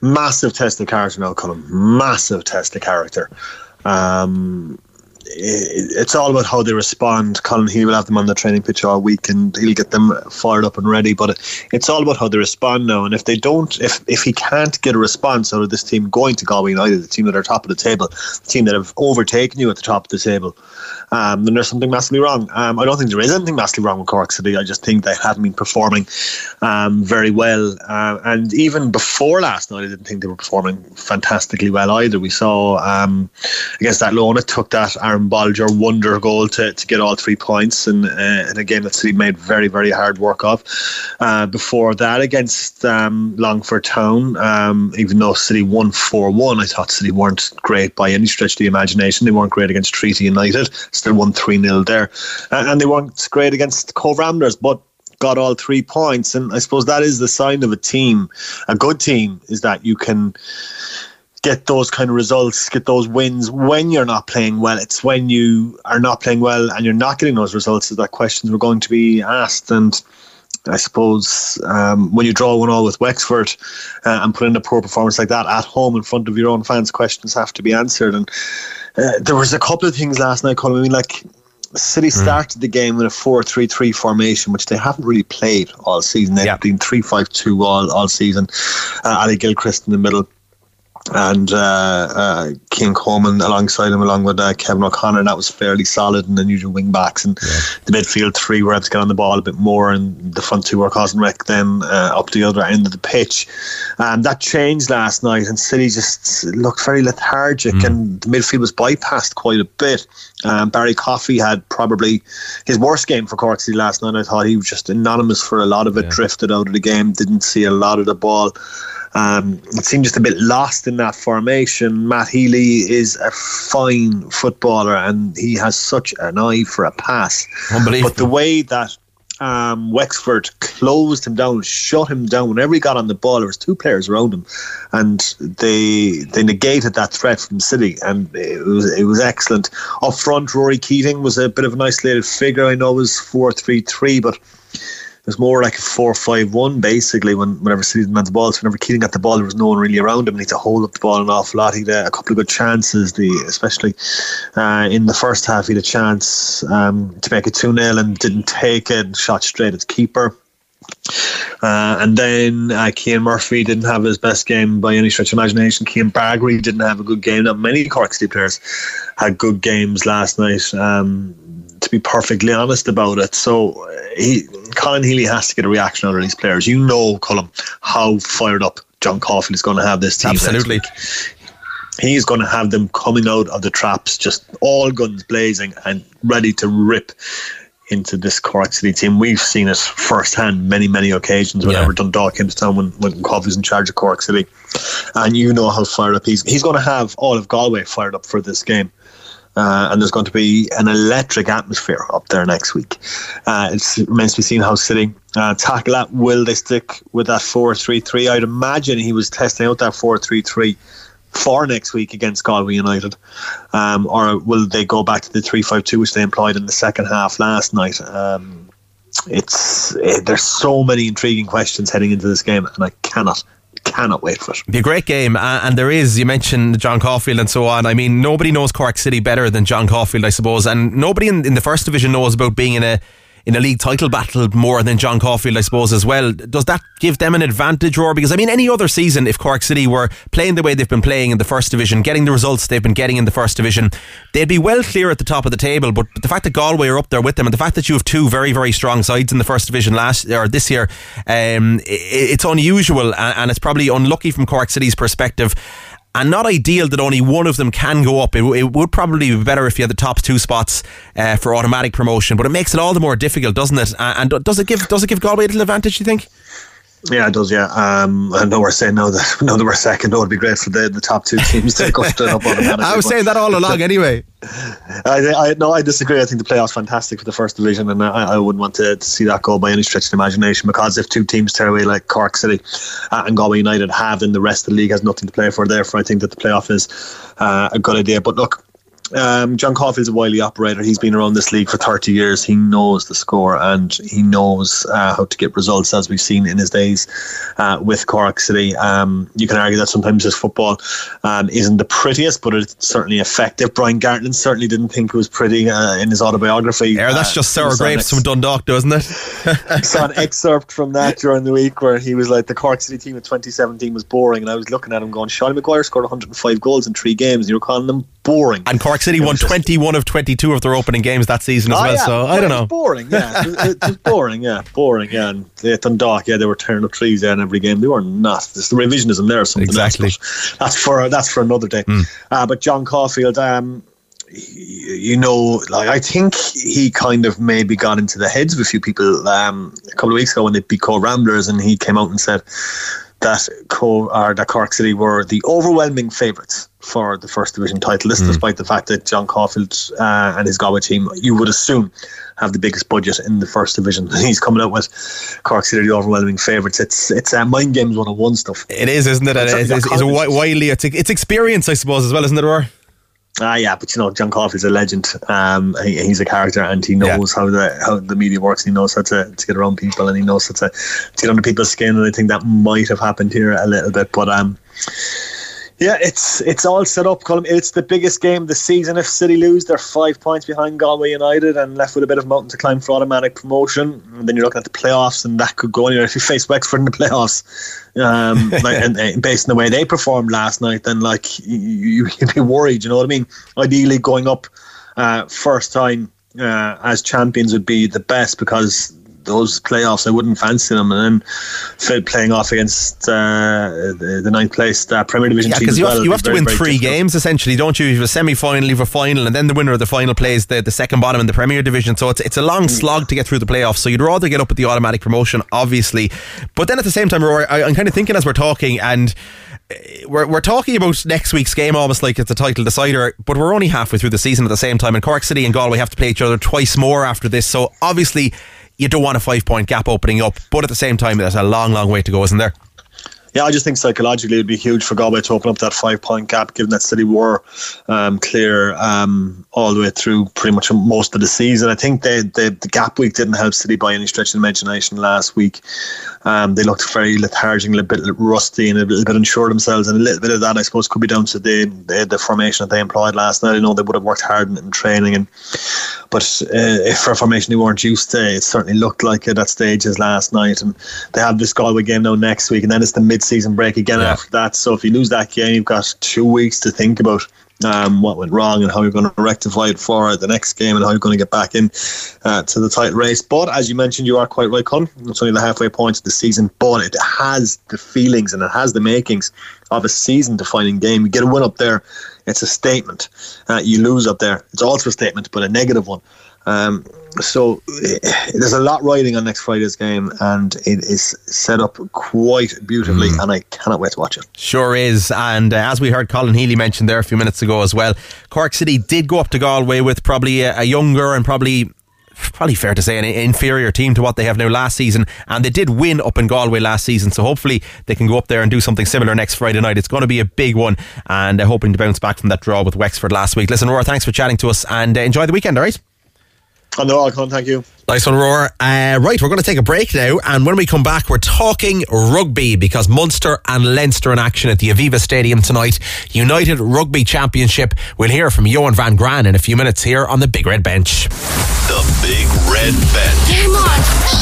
massive test of character now. Massive test of character. Um, it's all about how they respond. Colin, he will have them on the training pitch all week, and he'll get them fired up and ready. But it's all about how they respond now. And if they don't, if if he can't get a response out of this team going to Galway United, the team that are top of the table, the team that have overtaken you at the top of the table, um, then there's something massively wrong. Um, I don't think there is anything massively wrong with Cork City. I just think they haven't been performing um, very well. Uh, and even before last night, I didn't think they were performing fantastically well either. We saw um, against Athlone took that Aaron Bolger wonder goal to, to get all three points, and, uh, a game that City made very, very hard work of. Uh, before that, against um, Longford Town, um, even though City won 4 1, I thought City weren't great by any stretch of the imagination. They weren't great against Treaty United, still won 3 0 there. And, and they weren't great against Cobh Ramblers, but got all three points. And I suppose that is the sign of a team, a good team, is that you can get those kind of results, get those wins when you're not playing well. It's when you are not playing well and you're not getting those results that questions were going to be asked. And I suppose um, when you draw one all with Wexford uh, and put in a poor performance like that at home in front of your own fans, questions have to be answered. And uh, there was a couple of things last night, Colm. I mean, like City started the game in a 4-3-3 formation, which they haven't really played all season. They've Yeah. been 3-5-2 all, all season. Uh, Ali Gilchrist in the middle and uh, uh, Cian Coleman alongside him, along with uh, Kevin O'Connor. And that was fairly solid and unusual wing backs. And the midfield three were able to get on the ball a bit more, and the front two were causing wreck then uh, up the other end of the pitch. And that changed last night, and City just looked very lethargic, and the midfield was bypassed quite a bit. Um, Barry Coffey had probably his worst game for Cork City last night. I thought he was just anonymous for a lot of it, drifted out of the game, didn't see a lot of the ball. Um, it seemed just a bit lost in that formation. Matt Healy is a fine footballer and he has such an eye for a pass. Unbelievable. But the way that um, Wexford closed him down, shut him down. Whenever he got on the ball, there was two players around him, and they they negated that threat from City, and it was it was excellent. Up front, Rory Keating was a bit of an isolated figure. I know it was four three three, but it was more like a four-five-one basically. When whenever City didn't the ball, so whenever Keating got the ball, there was no one really around him. And he had to hold up the ball an awful lot. He had a couple of good chances, the especially uh, in the first half. He had a chance um, to make it two 0 and didn't take it. Shot straight at the keeper. Uh, and then uh, Cian Murphy didn't have his best game by any stretch of imagination. Cian Bargary didn't have a good game. Not many Cork City players had good games last night. Um, to be perfectly honest about it, so uh, he Colm Healy has to get a reaction out of these players. You know, Colin, how fired up John Caulfield is going to have this team. Absolutely. He's going to have them coming out of the traps, just all guns blazing and ready to rip into this Cork City team. We've seen it firsthand many, many occasions whenever Yeah. Dundalk came to town when, when Coffey's in charge of Cork City. And you know how fired up he's he's going to have all of Galway fired up for this game. Uh, and there's going to be an electric atmosphere up there next week. Uh, it remains to be seen how City uh, tackle that. Will they stick with that 4 3 3? I'd imagine he was testing out that 4 3 3 for next week against Galway United. Um, or will they go back to the 3 5 2, which they employed in the second half last night? Um, it's it, There's so many intriguing questions heading into this game, and I cannot, cannot wait for it. Be a great game, uh, and there is. You mentioned John Caulfield and so on. I mean, nobody knows Cork City better than John Caulfield, I suppose, and nobody in, in the first division knows about being in a in a league title battle more than John Caulfield, I suppose, as well. Does that give them an advantage, or because I mean, any other season, if Cork City were playing the way they've been playing in the first division, getting the results they've been getting in the first division, they'd be well clear at the top of the table. But the fact that Galway are up there with them, and the fact that you have two very, very strong sides in the first division last or this year, um, it's unusual and it's probably unlucky from Cork City's perspective and not ideal that only one of them can go up. It, it would probably be better if you had the top two spots uh, for automatic promotion, but it makes it all the more difficult, doesn't it? And does it give does it give Galway a little advantage? You think? Yeah, it does. Yeah, um, I know we're saying now that now that we're second, it would be great for the, the top two teams to go straight up automatically. I was saying that all along, anyway. I, I no, I disagree. I think the playoffs fantastic for the first division, and I, I wouldn't want to, to, see that go by any stretch of the imagination. Because if two teams tear away like Cork City uh, and Galway United have, then the rest of the league has nothing to play for. Therefore, I think that the playoff is uh, a good idea. But look, um, John Caulfield's a wily operator. He's been around this league for 30 years. He knows the score and he knows uh, how to get results, as we've seen in his days uh, with Cork City. Um, you can argue that sometimes his football um, isn't the prettiest, but it's certainly effective. Brian Gartland certainly didn't think it was pretty uh, in his autobiography. Yeah, that's just sour uh, grapes from Dundalk, doesn't it? I saw an excerpt from that during the week where he was like, the Cork City team of 2017 was boring. And I was looking at him going, Sean Maguire scored 105 goals in three games. And you were calling them boring. And Cork City won 21 of 22 of their opening games that season as oh, well. Yeah. So I don't know. Boring, yeah. it, was boring, yeah. Boring, yeah. And at Dundalk, yeah, they were turning up trees in every game. They were not. There's the revisionism there or something exactly. Else, that's for that's for another day. Mm. Uh, but John Caulfield, um, you know, like I think he kind of maybe got into the heads of a few people um, a couple of weeks ago when they beat Ramblers, and he came out and said that Co or that Cork City were the overwhelming favourites for the first division title. This, mm. despite the fact that John Caulfield uh, and his Galway team, you would assume, have the biggest budget in the first division. He's coming out with Cork City the overwhelming favourites. It's it's uh, mind games one on one stuff. It is, isn't it? It's, it's, it's, it's widely it's it's experience, I suppose, as well, isn't it? Or Ah, yeah, but you know, John Caulfield's a legend. Um, he, he's a character, and he knows yeah. how the how the media works. He knows how to, to get around people, and he knows how to, to get under people's skin. And I think that might have happened here a little bit, but um, yeah, it's it's all set up. Colin. It's the biggest game of the season. If City lose, they're five points behind Galway United and left with a bit of mountain to climb for automatic promotion. And then you're looking at the playoffs, and that could go anywhere. If you face Wexford in the playoffs, um, like, and, and, based on the way they performed last night, then like you, would be worried. You know what I mean? Ideally, going up uh, first time uh, as champions would be the best because those playoffs, I wouldn't fancy them. And then playing off against uh, the, the ninth place uh, Premier Division yeah, team. Because you, have, well, you have to win three difficult. games essentially, don't you? You have a semi final, you have a final, and then the winner of the final plays the, the second bottom in the Premier Division. So it's it's a long mm. slog to get through the playoffs. So you'd rather get up with the automatic promotion, obviously. But then at the same time, Rory, I, I'm kind of thinking as we're talking and we're, we're talking about next week's game almost like it's a title decider, but we're only halfway through the season at the same time. And Cork City and Galway have to play each other twice more after this. So obviously, you don't want a five point gap opening up, but at the same time, there's a long, long way to go, isn't there? Yeah, I just think psychologically it'd be huge for Galway to open up that five point gap, given that City were um, clear um, all the way through pretty much most of the season. I think they, they, the gap week didn't help City by any stretch of the imagination last week. Um, they looked very lethargic, a little bit rusty, and a little bit unsure themselves. And a little bit of that, I suppose, could be down to the the, the formation that they employed last night. I know they would have worked hard in, in training, and but uh, for a formation they weren't used to, it certainly looked like it at stages last night. And they have this Galway game now next week, and then it's the mid-season break again yeah. after that. So if you lose that game, you've got two weeks to think about um, what went wrong and how you're going to rectify it for the next game and how you're going to get back in uh, to the tight race. But as you mentioned, you are quite right, Con. It's only the halfway point of the season, but it has the feelings and it has the makings of a season defining game. You get a win up there, it's a statement. Uh, you lose up there, it's also a statement, but a negative one. Um, so uh, there's a lot riding on next Friday's game, and it is set up quite beautifully, mm. and I cannot wait to watch it. Sure is, and uh, as we heard Colin Healy mention there a few minutes ago as well, Cork City did go up to Galway with probably a, a younger and probably probably fair to say an inferior team to what they have now last season. And they did win up in Galway last season so hopefully they can go up there and do something similar next Friday night. It's going to be a big one and uh, hoping to bounce back from that draw with Wexford last week. Listen Roar thanks for chatting to us and uh, enjoy the weekend alright On the all, Con, thank you. Nice one, Roar. Uh, right, we're going to take a break now, and when we come back, we're talking rugby because Munster and Leinster in action at the Aviva Stadium tonight. United Rugby Championship. We'll hear from Johan van Graan in a few minutes here on the Big Red Bench. The Big Red Bench.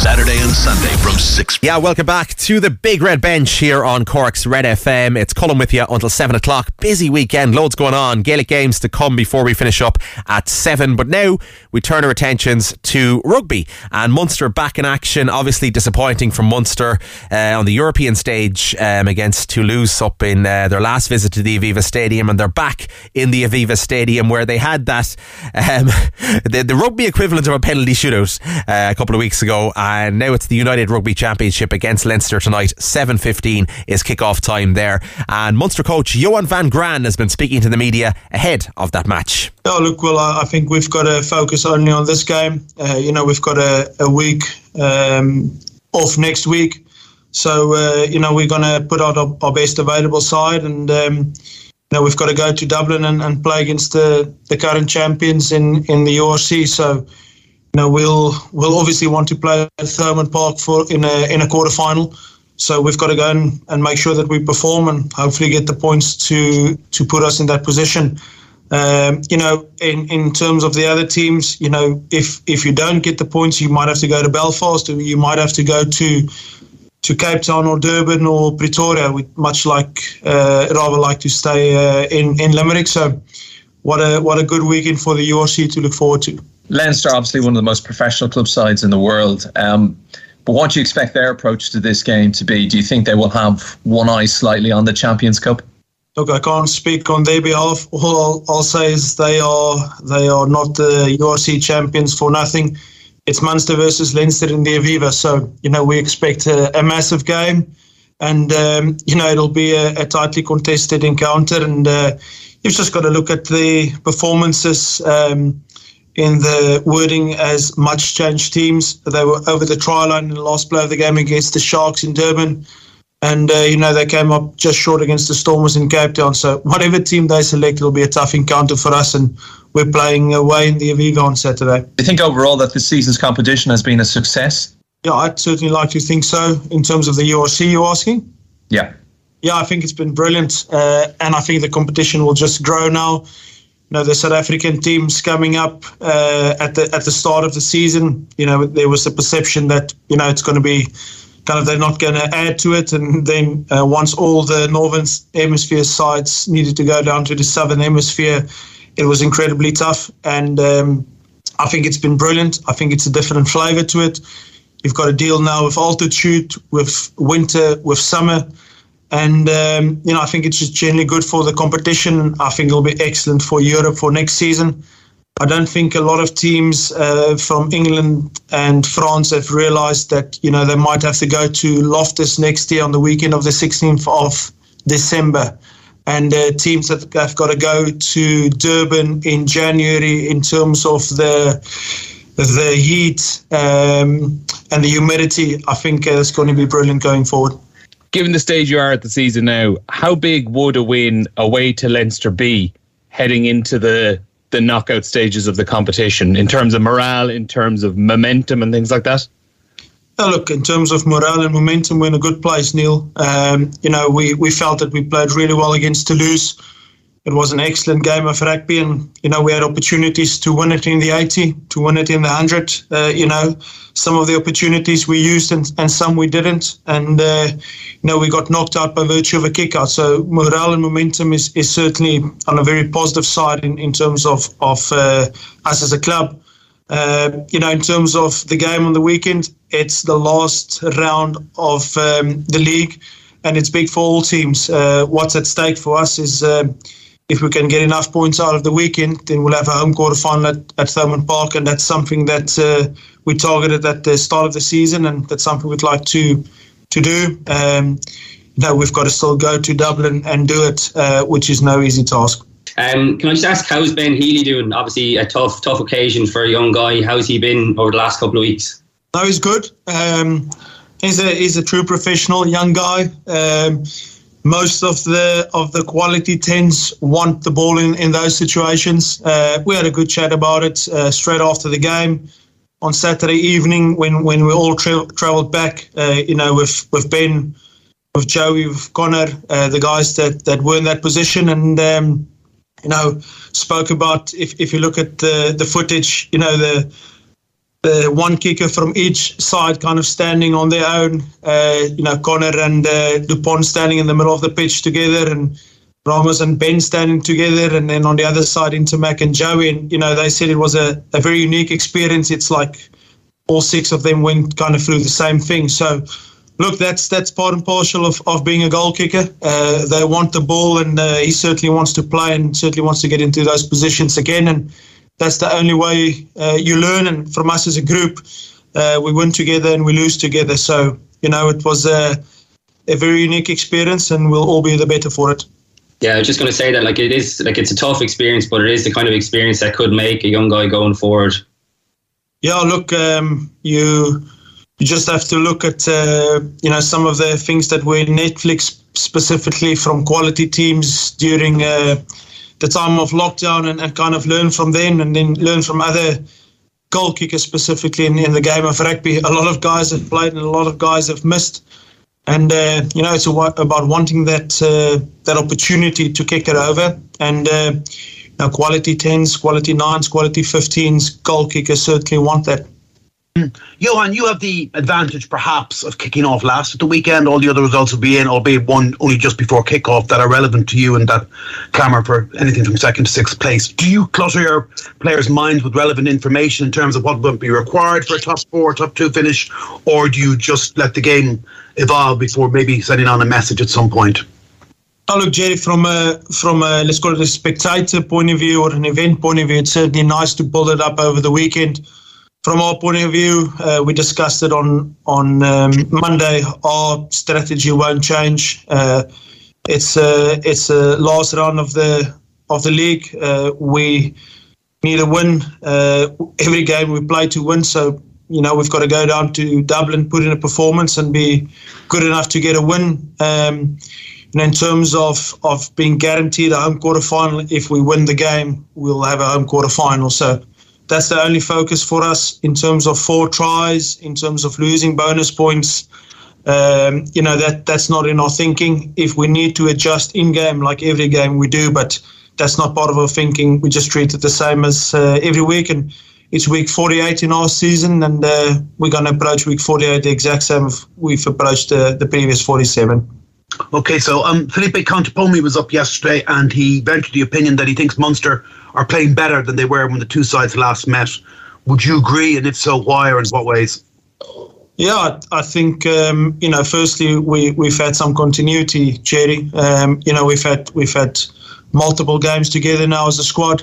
Saturday and Sunday from 6 Yeah, welcome back to the Big Red Bench here on Cork's Red FM. It's Colm with you until 7 o'clock. Busy weekend, loads going on. Gaelic games to come before we finish up at 7. But now we turn our attentions to rugby and Munster back in action. Obviously disappointing from Munster uh, on the European stage um, against Toulouse up in uh, their last visit to the Aviva Stadium, and they're back in the Aviva Stadium where they had that um, the, the, rugby equivalent of a penalty shootout uh, a couple of weeks ago, and now it's the United Rugby Championship against Leinster tonight. Seven fifteen is kick-off time there, and Munster coach Johan van Graan has been speaking to the media ahead of that match. Oh, look, well, I think we've got to focus only on this game. Uh, you know, we've got a, a week um, off next week. So, uh, you know, we're going to put out our, our, best available side. And, um, you know, we've got to go to Dublin and, and play against the, the current champions in, in the URC. So, know, we'll we'll obviously want to play at Thomond Park for in a in a quarter final. So we've got to go and, and make sure that we perform and hopefully get the points to to put us in that position. Um, you know, in, in terms of the other teams, you know, if if you don't get the points, you might have to go to Belfast, or you might have to go to to Cape Town or Durban or Pretoria. Much like uh, rather like to stay uh, in in Limerick. So, what a what a good weekend for the URC to look forward to. Leinster, obviously one of the most professional club sides in the world. Um, but what do you expect their approach to this game to be? Do you think they will have one eye slightly on the Champions Cup? Look, I can't speak on their behalf. All I'll, I'll, say is they are they are not the URC champions for nothing. It's Munster versus Leinster in the Aviva, so you know we expect a, a massive game, and um, you know it'll be a, a tightly contested encounter. And uh, you've just got to look at the performances um, in the wording as much changed teams. They were over the try line in the last play of the game against the Sharks in Durban and uh, you know they came up just short against the Stormers in Cape Town. So whatever team they select, it'll be a tough encounter for us, and we're playing away in the Aviva on Saturday. Do you think overall that this season's competition has been a success? Yeah, I'd certainly like to think so. In terms of the URC, you're asking? Yeah. Yeah, I think it's been brilliant, uh, and I think the competition will just grow now. You know, the South African teams coming up uh, at the at the start of the season. You know, there was a perception that you know it's going to be kind of they're not going to add to it. And then uh, once all the northern hemisphere sides needed to go down to the southern hemisphere, it was incredibly tough. And um, I think it's been brilliant. I think it's a different flavour to it. You've got to deal now with altitude, with winter, with summer. And, um, you know, I think it's just generally good for the competition. I think it'll be excellent for Europe for next season. I don't think a lot of teams uh, from England and France have realised that you know they might have to go to Loftus next year on the weekend of the 16th of December, and uh, teams that have got to go to Durban in January in terms of the the heat um, and the humidity. I think uh, it's going to be brilliant going forward. Given the stage you are at the season now, how big would a win away to Leinster be heading into the the knockout stages of the competition in terms of morale, in terms of momentum, and things like that? Yeah, look, in terms of morale and momentum, we're in a good place, Neil. Um, you know, we, we felt that we played really well against Toulouse. It was an excellent game of rugby, and you know we had opportunities to win it in the 80, to win it in the 100. Uh, you know, some of the opportunities we used and, and some we didn't, and uh, you know we got knocked out by virtue of a kick out. So morale and momentum is, is certainly on a very positive side in, in terms of of uh, us as a club. Uh, you know, in terms of the game on the weekend, it's the last round of um, the league, and it's big for all teams. Uh, what's at stake for us is uh, if we can get enough points out of the weekend, then we'll have a home quarter final at, at Thomond Park, and that's something that uh, we targeted at the start of the season, and that's something we'd like to to do. Um, you know, we've got to still go to Dublin and do it, uh, which is no easy task. Um, can I just ask how's Ben Healy doing? Obviously, a tough, tough occasion for a young guy. How's he been over the last couple of weeks? No, he's good. Um, he's a he's a true professional, young guy. Um, most of the of the quality tens want the ball in, in those situations. Uh, we had a good chat about it uh, straight after the game. on Saturday evening when, when we all tra- travelled back, uh, you know, with, with Ben, with Joey, with Conor, uh, the guys that, that were in that position. And, um, you know, spoke about if, if you look at the, the footage, you know, the the one kicker from each side kind of standing on their own. Uh, you know, Conor and uh, Dupont standing in the middle of the pitch together, and Ramos and Ben standing together, and then on the other side, Intermac and Joey. And, you know, they said it was a, a very unique experience. It's like all six of them went kind of through the same thing. So, look, that's that's part and parcel of, of being a goal kicker. Uh, they want the ball, and uh, he certainly wants to play and certainly wants to get into those positions again. And that's the only way uh, you learn. And from us as a group, uh, we win together and we lose together. So, you know, it was a, a very unique experience and we'll all be the better for it. Yeah, I was just going to say that, like, it is, like, it's a tough experience, but it is the kind of experience that could make a young guy going forward. Yeah, look, um, you you just have to look at uh, you know some of the things that were Netflix specifically from quality teams during uh, the time of lockdown and, and kind of learn from them and then learn from other goal kickers specifically in, in the game of rugby. A lot of guys have played and a lot of guys have missed. And uh, you know it's about wanting that uh, that opportunity to kick it over, and uh, you know, quality tens, quality nines, quality fifteens, goal kickers certainly want that. Johan, you have the advantage perhaps of kicking off last at the weekend. All the other results will be in, albeit one only just before kickoff that are relevant to you and that clamour for anything from second to sixth place. Do you clutter your players' minds with relevant information in terms of what will be required for a top four, top two finish, or do you just let the game evolve before maybe sending on a message at some point? Oh, look, Jerry, from a, from a, let's call it a spectator point of view or an event point of view, it's certainly nice to build it up over the weekend from our point of view, uh, we discussed it on on um, Monday. Our strategy won't change. Uh, it's a it's a last round of the of the league. Uh, we need a win uh, every game we play to win. So you know we've got to go down to Dublin, put in a performance, and be good enough to get a win. Um, and in terms of, of being guaranteed a home quarter final, if we win the game, we'll have a home quarter final. So that's the only focus for us in terms of four tries, in terms of losing bonus points. Um, you know that that's not in our thinking. If we need to adjust in game, like every game we do, but that's not part of our thinking. We just treat it the same as uh, every week, and it's week 48 in our season, and uh, we're going to approach week 48 the exact same we've approached uh, the previous 47. Okay, so um, Felipe Contepomi was up yesterday and he ventured the opinion that he thinks Munster are playing better than they were when the two sides last met. Would you agree? And if so, why or in what ways? Yeah, I think um, you know. Firstly, we we've had some continuity, Jerry. Um, you know, we've had we've had multiple games together now as a squad.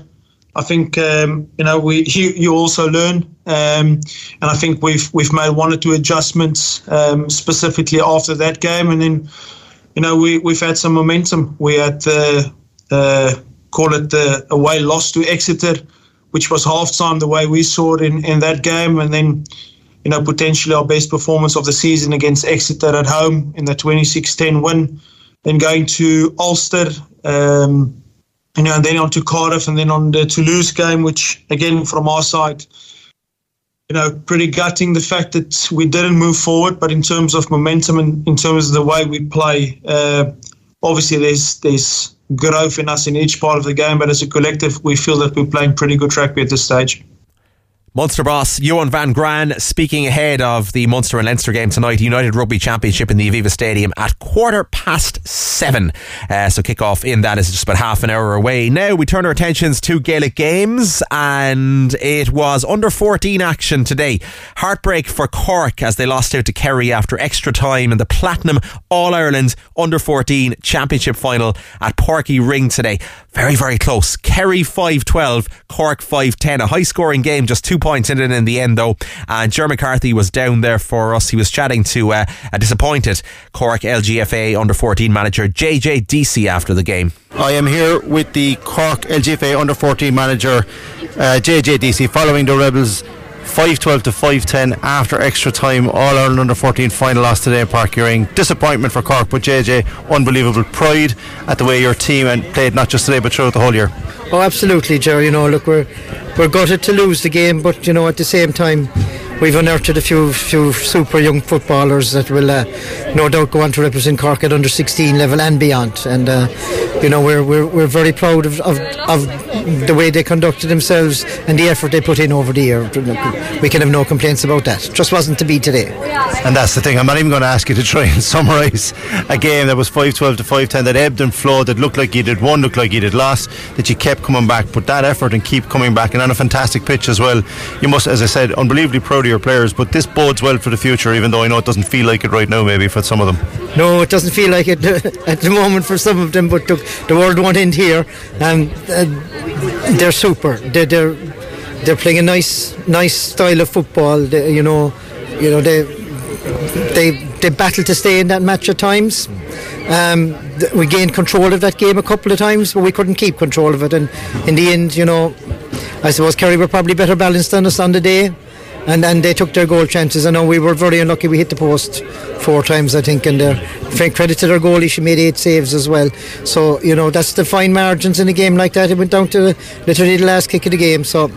I think um, you know we you, you also learn, um, and I think we've we've made one or two adjustments um, specifically after that game, and then you know, we, we've had some momentum. We had the, uh, call it the away loss to Exeter, which was half time the way we saw it in, in that game. And then, you know, potentially our best performance of the season against Exeter at home in the 26 10 win. Then going to Ulster, um, you know, and then on to Cardiff and then on the Toulouse game, which again, from our side, you know, pretty gutting the fact that we didn't move forward. But in terms of momentum and in terms of the way we play, uh, obviously there's there's growth in us in each part of the game. But as a collective, we feel that we're playing pretty good rugby at this stage. Munster boss Johan van Graan speaking ahead of the Munster and Leinster game tonight, United Rugby Championship in the Aviva Stadium at quarter past seven. Uh, so kick-off in that is just about half an hour away. Now we turn our attentions to Gaelic games and it was under 14 action today. Heartbreak for Cork as they lost out to Kerry after extra time in the Platinum All-Ireland under 14 Championship final at Páirc Uí Rinn today. Very, very close. Kerry 5-12, Cork 5-10. A high-scoring game, just two points in it in the end, though. And Ger McCarthy was down there for us. He was chatting to uh, a disappointed Cork LGFA under 14 manager JJ Deasy after the game. I am here with the Cork LGFA under 14 manager uh, JJ Deasy following the Rebels 5-12 to 5-10 after extra time. All Ireland under 14 final loss today in Uí Rinn disappointment for Cork but JJ unbelievable pride at the way your team and played not just today but throughout the whole year. Oh absolutely Jerry you know look we're we're gutted to lose the game but you know at the same time we've unearthed a few few super young footballers that will uh, no doubt go on to represent Cork at under 16 level and beyond. And uh, you know we're, we're we're very proud of, of of the way they conducted themselves and the effort they put in over the year. We can have no complaints about that. Just wasn't to be today. And that's the thing. I'm not even going to ask you to try and summarise a game that was 5-12 to 5-10 that ebbed and flowed, that looked like you did won, looked like you did lost, that you kept coming back. But that effort and keep coming back and on a fantastic pitch as well. You must, as I said, unbelievably proud of your players. But this bodes well for the future, even though I know it doesn't feel like it right now, maybe for some of them. No, it doesn't feel like it at the moment for some of them. But the, the world won't end here. Um, they're super. They're, they're they're playing a nice nice style of football. They, you know, you know they they they battle to stay in that match at times. Um, we gained control of that game a couple of times, but we couldn't keep control of it. And in the end, you know, I suppose Kerry were probably better balanced than us on the day. And, and they took their goal chances. I know we were very unlucky. We hit the post four times, I think, and fair credit to their goalie. She made eight saves as well. So you know that's the fine margins in a game like that. It went down to literally the last kick of the game. So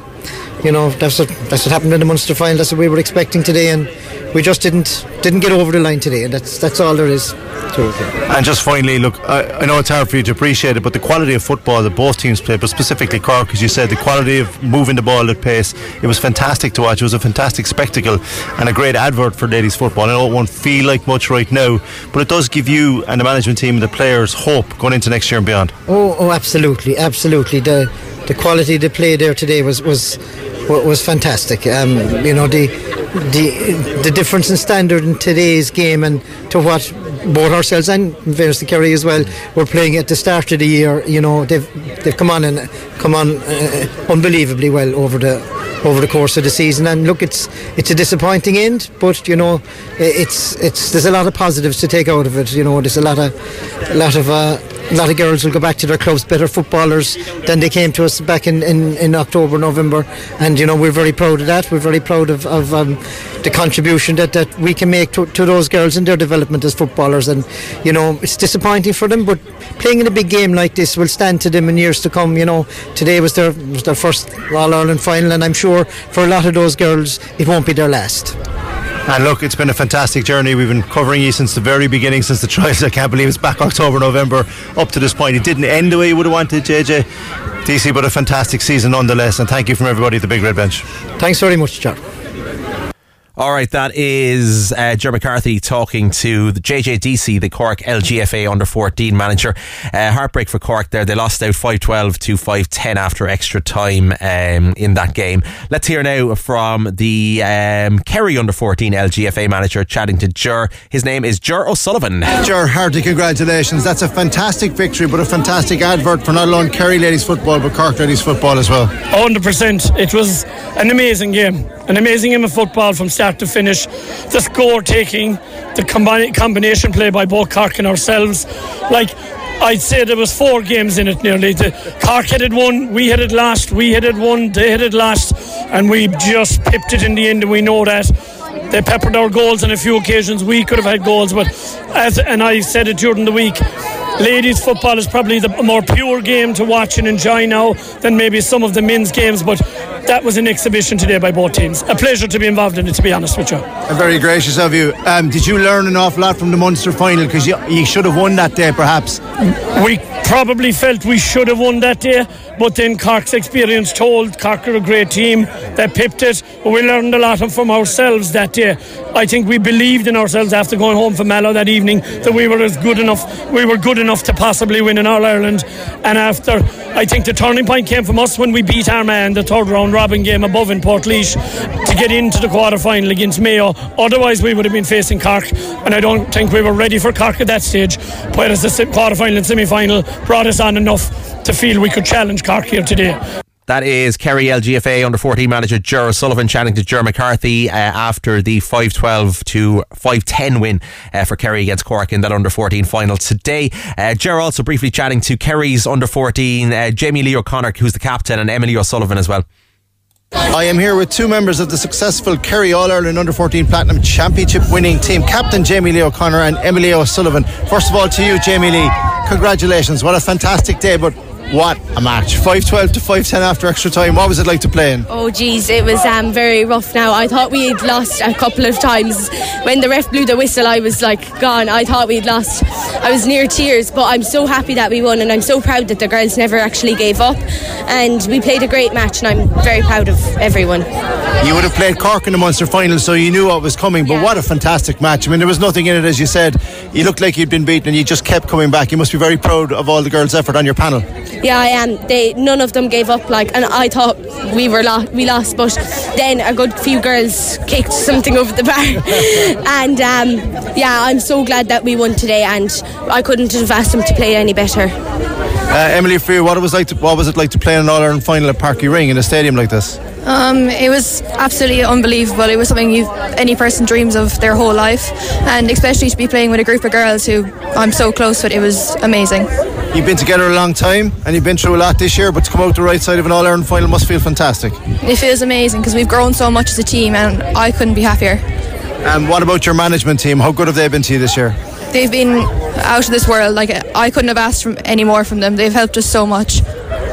you know that's what that's what happened in the Munster final. That's what we were expecting today, and we just didn't didn't get over the line today. And that's that's all there is. to it. And just finally, look, I, I know it's hard for you to appreciate it, but the quality of football that both teams played, but specifically Cork, as you said, the quality of moving the ball at pace, it was fantastic to watch. It was a fantastic spectacle and a great advert for ladies football. I know it won't feel like much right now, but it does give you and the management team and the players hope going into next year and beyond. Oh, oh, absolutely, absolutely. The the quality of the play there today was was wa- was fantastic. Um, you know the the the difference in standard in today's game and to what both ourselves and fairness to Kerry as well were playing at the start of the year. You know they've they've come on and come on uh, unbelievably well over the over the course of the season. And look, it's it's a disappointing end, but you know, it's it's there's a lot of positives to take out of it. You know, there's a lot of a lot of. Uh, a lot of girls will go back to their clubs better footballers than they came to us back in, in, in October, November. And, you know, we're very proud of that. We're very proud of, of um, the contribution that, that we can make to, to those girls in their development as footballers. And, you know, it's disappointing for them, but playing in a big game like this will stand to them in years to come. You know, today was their, was their first All Ireland final, and I'm sure for a lot of those girls, it won't be their last. And look, it's been a fantastic journey. We've been covering you since the very beginning, since the trials. I can't believe it's back October, November, up to this point. It didn't end the way you would have wanted, JJ. Deasy, but a fantastic season nonetheless. And thank you from everybody at the Big Red Bench. Thanks very much, John. All right, that is uh, Ger McCarthy talking to the JJ Deasy, the Cork LGFA under 14 manager. Uh, heartbreak for Cork there. They lost out 5 12 to 5 10 after extra time um, in that game. Let's hear now from the um, Kerry under 14 LGFA manager chatting to Ger. His name is Ger O'Sullivan. Ger, hearty congratulations. That's a fantastic victory, but a fantastic advert for not alone Kerry ladies football, but Cork ladies football as well. 100%. It was an amazing game. An amazing game of football from start to finish. The score taking, the combi- combination play by both Cork and ourselves. Like, I'd say there was four games in it nearly. The Cork it one, we headed last, we headed one, they headed last, and we just pipped it in the end, and we know that. They peppered our goals on a few occasions. We could have had goals, but as and I said it during the week, ladies football is probably the more pure game to watch and enjoy now than maybe some of the men's games. But that was an exhibition today by both teams. A pleasure to be involved in it, to be honest with you. Very gracious of you. Um, did you learn an awful lot from the Munster final? Because you, you should have won that day, perhaps. We probably felt we should have won that day, but then Cork's experience told Cork are a great team. They pipped it, we learned a lot from ourselves that day. I think we believed in ourselves after going home from Mallow that evening that we were as good enough. We were good enough to possibly win in All Ireland. And after, I think the turning point came from us when we beat Armagh the third round robin game above in Portlaoise to get into the quarter final against Mayo. Otherwise, we would have been facing Cork, and I don't think we were ready for Cork at that stage. Whereas the quarter final and semi final brought us on enough to feel we could challenge Cork here today. That is Kerry LGFA under 14 manager Ger Sullivan chatting to Ger McCarthy uh, after the 5 12 to 5 10 win uh, for Kerry against Cork in that under 14 final today. Uh, also briefly chatting to Kerry's under 14, uh, Jamie Lee O'Connor, who's the captain, and Emily O'Sullivan as well. I am here with two members of the successful Kerry All Ireland Under 14 Platinum Championship winning team, Captain Jamie Lee O'Connor and Emily O'Sullivan. First of all, to you, Jamie Lee, congratulations. What a fantastic day, but What a match. 5 12 to 5 10 after extra time. What was it like to play in? Oh geez, it was um, very rough now. I thought we had lost a couple of times. When the ref blew the whistle, I was like gone. I thought we'd lost. I was near tears, but I'm so happy that we won and I'm so proud that the girls never actually gave up. And we played a great match and I'm very proud of everyone. You would have played Cork in the Munster final, so you knew what was coming. But what a fantastic match! I mean, there was nothing in it, as you said. You looked like you'd been beaten, and you just kept coming back. You must be very proud of all the girls' effort on your panel. Yeah, I am. They none of them gave up. Like, and I thought we were lo- we lost, but then a good few girls kicked something over the bar, and um, yeah, I'm so glad that we won today. And I couldn't have asked them to play any better. Uh, Emily, for you, what was like? To, what was it like to play in an All Ireland final at Páirc Uí Rinn in a stadium like this? Um, it was absolutely unbelievable. It was something you any person dreams of their whole life, and especially to be playing with a group of girls who I'm so close with. It was amazing. You've been together a long time, and you've been through a lot this year. But to come out the right side of an All Ireland final must feel fantastic. It feels amazing because we've grown so much as a team, and I couldn't be happier. And what about your management team? How good have they been to you this year? They've been out of this world. Like I couldn't have asked for any more from them. They've helped us so much.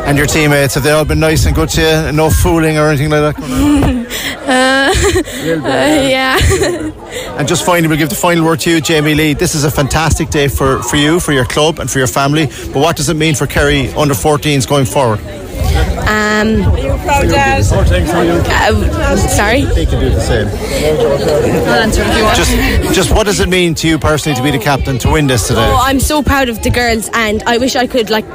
And your teammates have they all been nice and good to you? No fooling or anything like that. uh, uh, yeah. And just finally, we'll give the final word to you, Jamie Lee. This is a fantastic day for, for you, for your club, and for your family. But what does it mean for Kerry under 14s going forward? Um, uh, sorry. They can do the same. I'll answer if you want. Just, just what does it mean to you personally to be the captain to win this today? Oh, I'm so proud of the girls, and I wish I could like.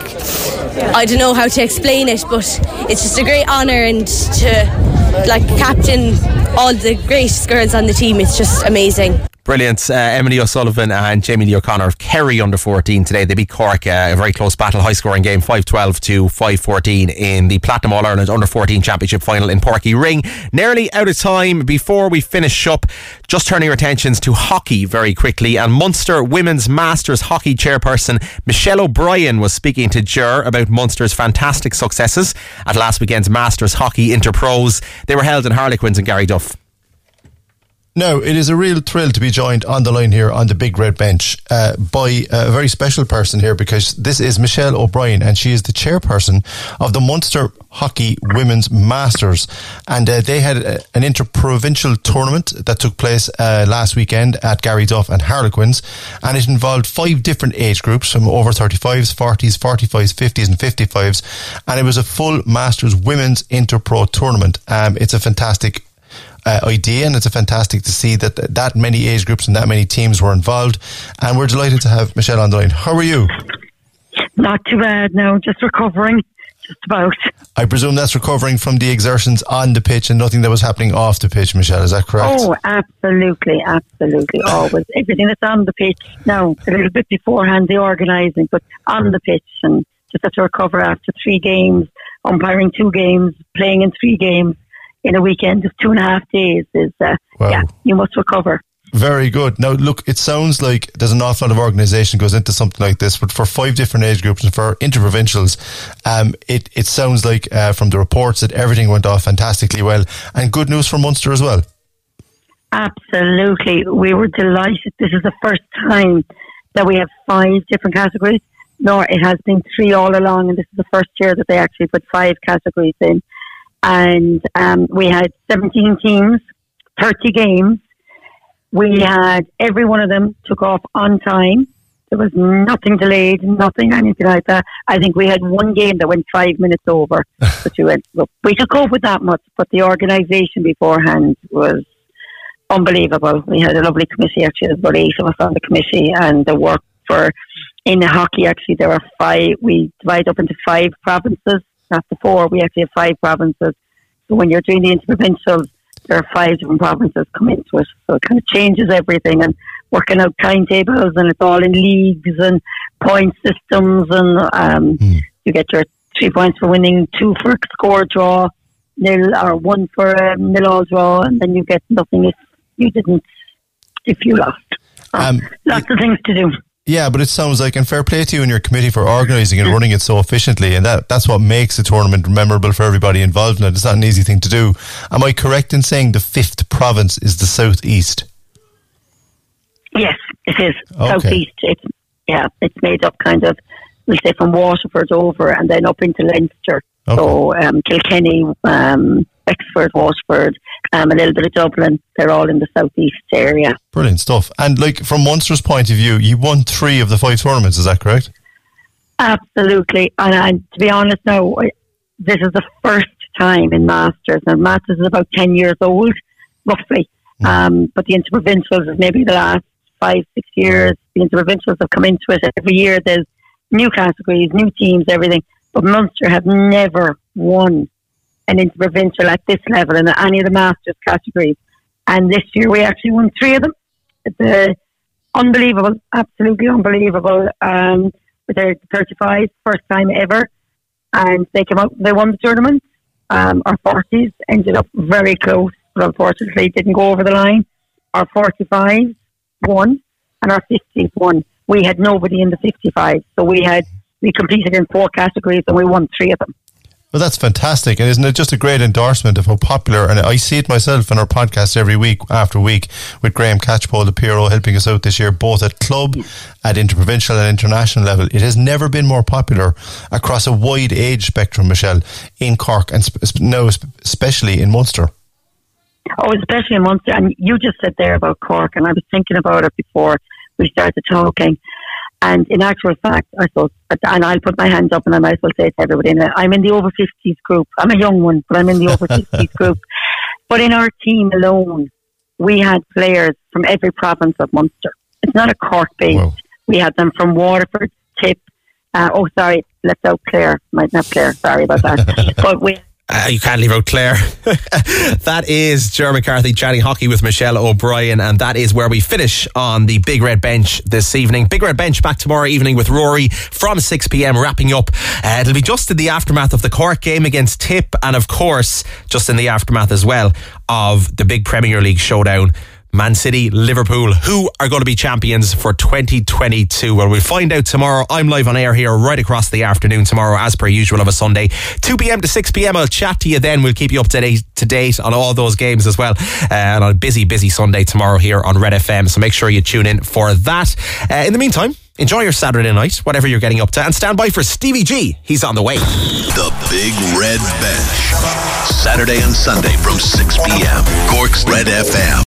I don't know how to explain it, but it's just a great honour and to like captain all the great girls on the team. It's just amazing. Brilliant. Uh, Emily O'Sullivan and Jamie Lee O'Connor of Kerry under 14 today. They beat Cork, uh, a very close battle, high scoring game, 5 12 to 5 14 in the Platinum All Ireland under 14 Championship final in Páirc Uí Rinn. Nearly out of time before we finish up. Just turning our attentions to hockey very quickly. And Munster Women's Masters Hockey Chairperson Michelle O'Brien was speaking to Ger about Munster's fantastic successes at last weekend's Masters Hockey Interpros. They were held in Harlequins and Garryduff. Now, it is a real thrill to be joined on the line here on the big red bench uh, by a very special person here because this is Michelle O'Brien and she is the chairperson of the Munster Hockey Women's Masters. And uh, they had a, an interprovincial tournament that took place uh, last weekend at Garryduff and Harlequins. And it involved five different age groups from over 35s, 40s, 45s, 50s, and 55s. And it was a full Masters Women's Interpro tournament. Um, it's a fantastic uh, idea, and it's a fantastic to see that that many age groups and that many teams were involved. And we're delighted to have Michelle on the line. How are you? Not too bad. No, just recovering. Just about. I presume that's recovering from the exertions on the pitch and nothing that was happening off the pitch, Michelle. Is that correct? Oh, absolutely, absolutely. Always everything that's on the pitch. Now a little bit beforehand, the organising, but on the pitch and just have to recover after three games, umpiring two games, playing in three games in a weekend of two and a half days is, uh, Wow. yeah, you must recover. Very good. Now, look, it sounds like there's an awful lot of organisation goes into something like this, but for five different age groups and for interprovincials, um, it, it sounds like uh, from the reports that everything went off fantastically well. And good news for Munster as well. Absolutely. We were delighted. This is the first time that we have five different categories. No, it has been three all along, and this is the first year that they actually put five categories in. And um, we had 17 teams, 30 games. We had every one of them took off on time. There was nothing delayed, nothing, anything like that. I think we had one game that went five minutes over. but we went, look, we could cope with that much, but the organisation beforehand was unbelievable. We had a lovely committee, actually, there's about eight of us on the committee, and the work for in the hockey, actually, there are five, we divide up into five provinces, not the four, we actually have five provinces. So when you're doing the interprovincials, there are five different provinces come into it. So it kind of changes everything and working out timetables, and it's all in leagues and point systems, and um, you get your three points for winning, two for a score draw, nil or one for a nil all draw, and then you get nothing if you didn't, if you lost. Um, Lots of things to do. Yeah, but it sounds like, and fair play to you and your committee for organising and running it so efficiently, and that, that's what makes the tournament memorable for everybody involved in it. It's not an easy thing to do. Am I correct in saying the fifth province is the southeast? Yes, it is. Okay. Southeast. It's yeah, it's made up kind of we'll say from Waterford over and then up into Leinster. Okay. So um, Kilkenny, um, Wexford, Waterford, um, a little bit of Dublin. They're all in the southeast area. Brilliant stuff. And like from Munster's point of view, you won three of the five tournaments. Is that correct? Absolutely. And, and to be honest now, this is the first time in Masters. Now, Masters is about 10 years old, roughly. Um, but the Interprovincials is maybe the last five, six years. The Interprovincials have come into it. Every year there's new categories, new teams, everything. But Munster have never won an Interprovincial at this level in any of the Masters categories. And this year we actually won three of them. It's uh, unbelievable, absolutely unbelievable. Um, with their 35, first time ever. And they came out, they won the tournament. Um, our 40s ended up very close, but unfortunately didn't go over the line. Our 45s won, and our 50s won. We had nobody in the 55, so we had we competed in four categories and we won three of them. Well, that's fantastic. And isn't it just a great endorsement of how popular, and I see it myself in our podcast every week after week with Graham Catchpole, the PRO, helping us out this year, both at club, at interprovincial and international level. It has never been more popular across a wide age spectrum, Michelle, in Cork and sp- now sp- especially in Munster. Oh, especially in Munster. And you just said there about Cork, and I was thinking about it before we started talking. And in actual fact, I thought, and I'll put my hands up and I might as well say it to everybody, I'm in the over 50s group. I'm a young one, but I'm in the over 50s group. But in our team alone, we had players from every province of Munster. It's not a Cork based. We had them from Waterford, Tip. Uh, oh, sorry, left out Clare. Might not Clare. Sorry about that. but we Uh, you can't leave out Clare. that is Ger McCarthy chatting hockey with Michelle O'Brien, and that is where we finish on the Big Red Bench this evening. Big Red Bench back tomorrow evening with Rory from 6 pm, wrapping up. Uh, it'll be just in the aftermath of the Cork game against Tip, and of course, just in the aftermath as well of the big Premier League showdown. Man City, Liverpool, who are going to be champions for 2022? Well, we'll find out tomorrow. I'm live on air here right across the afternoon tomorrow, as per usual of a Sunday. 2 p.m. to 6 p.m. I'll chat to you then. We'll keep you up to date, to date on all those games as well. Uh, and on a busy, busy Sunday tomorrow here on Red FM. So make sure you tune in for that. Uh, in the meantime, enjoy your Saturday night, whatever you're getting up to, and stand by for Stevie G. He's on the way. The Big Red Bench. Saturday and Sunday from 6 p.m. Cork's Red FM.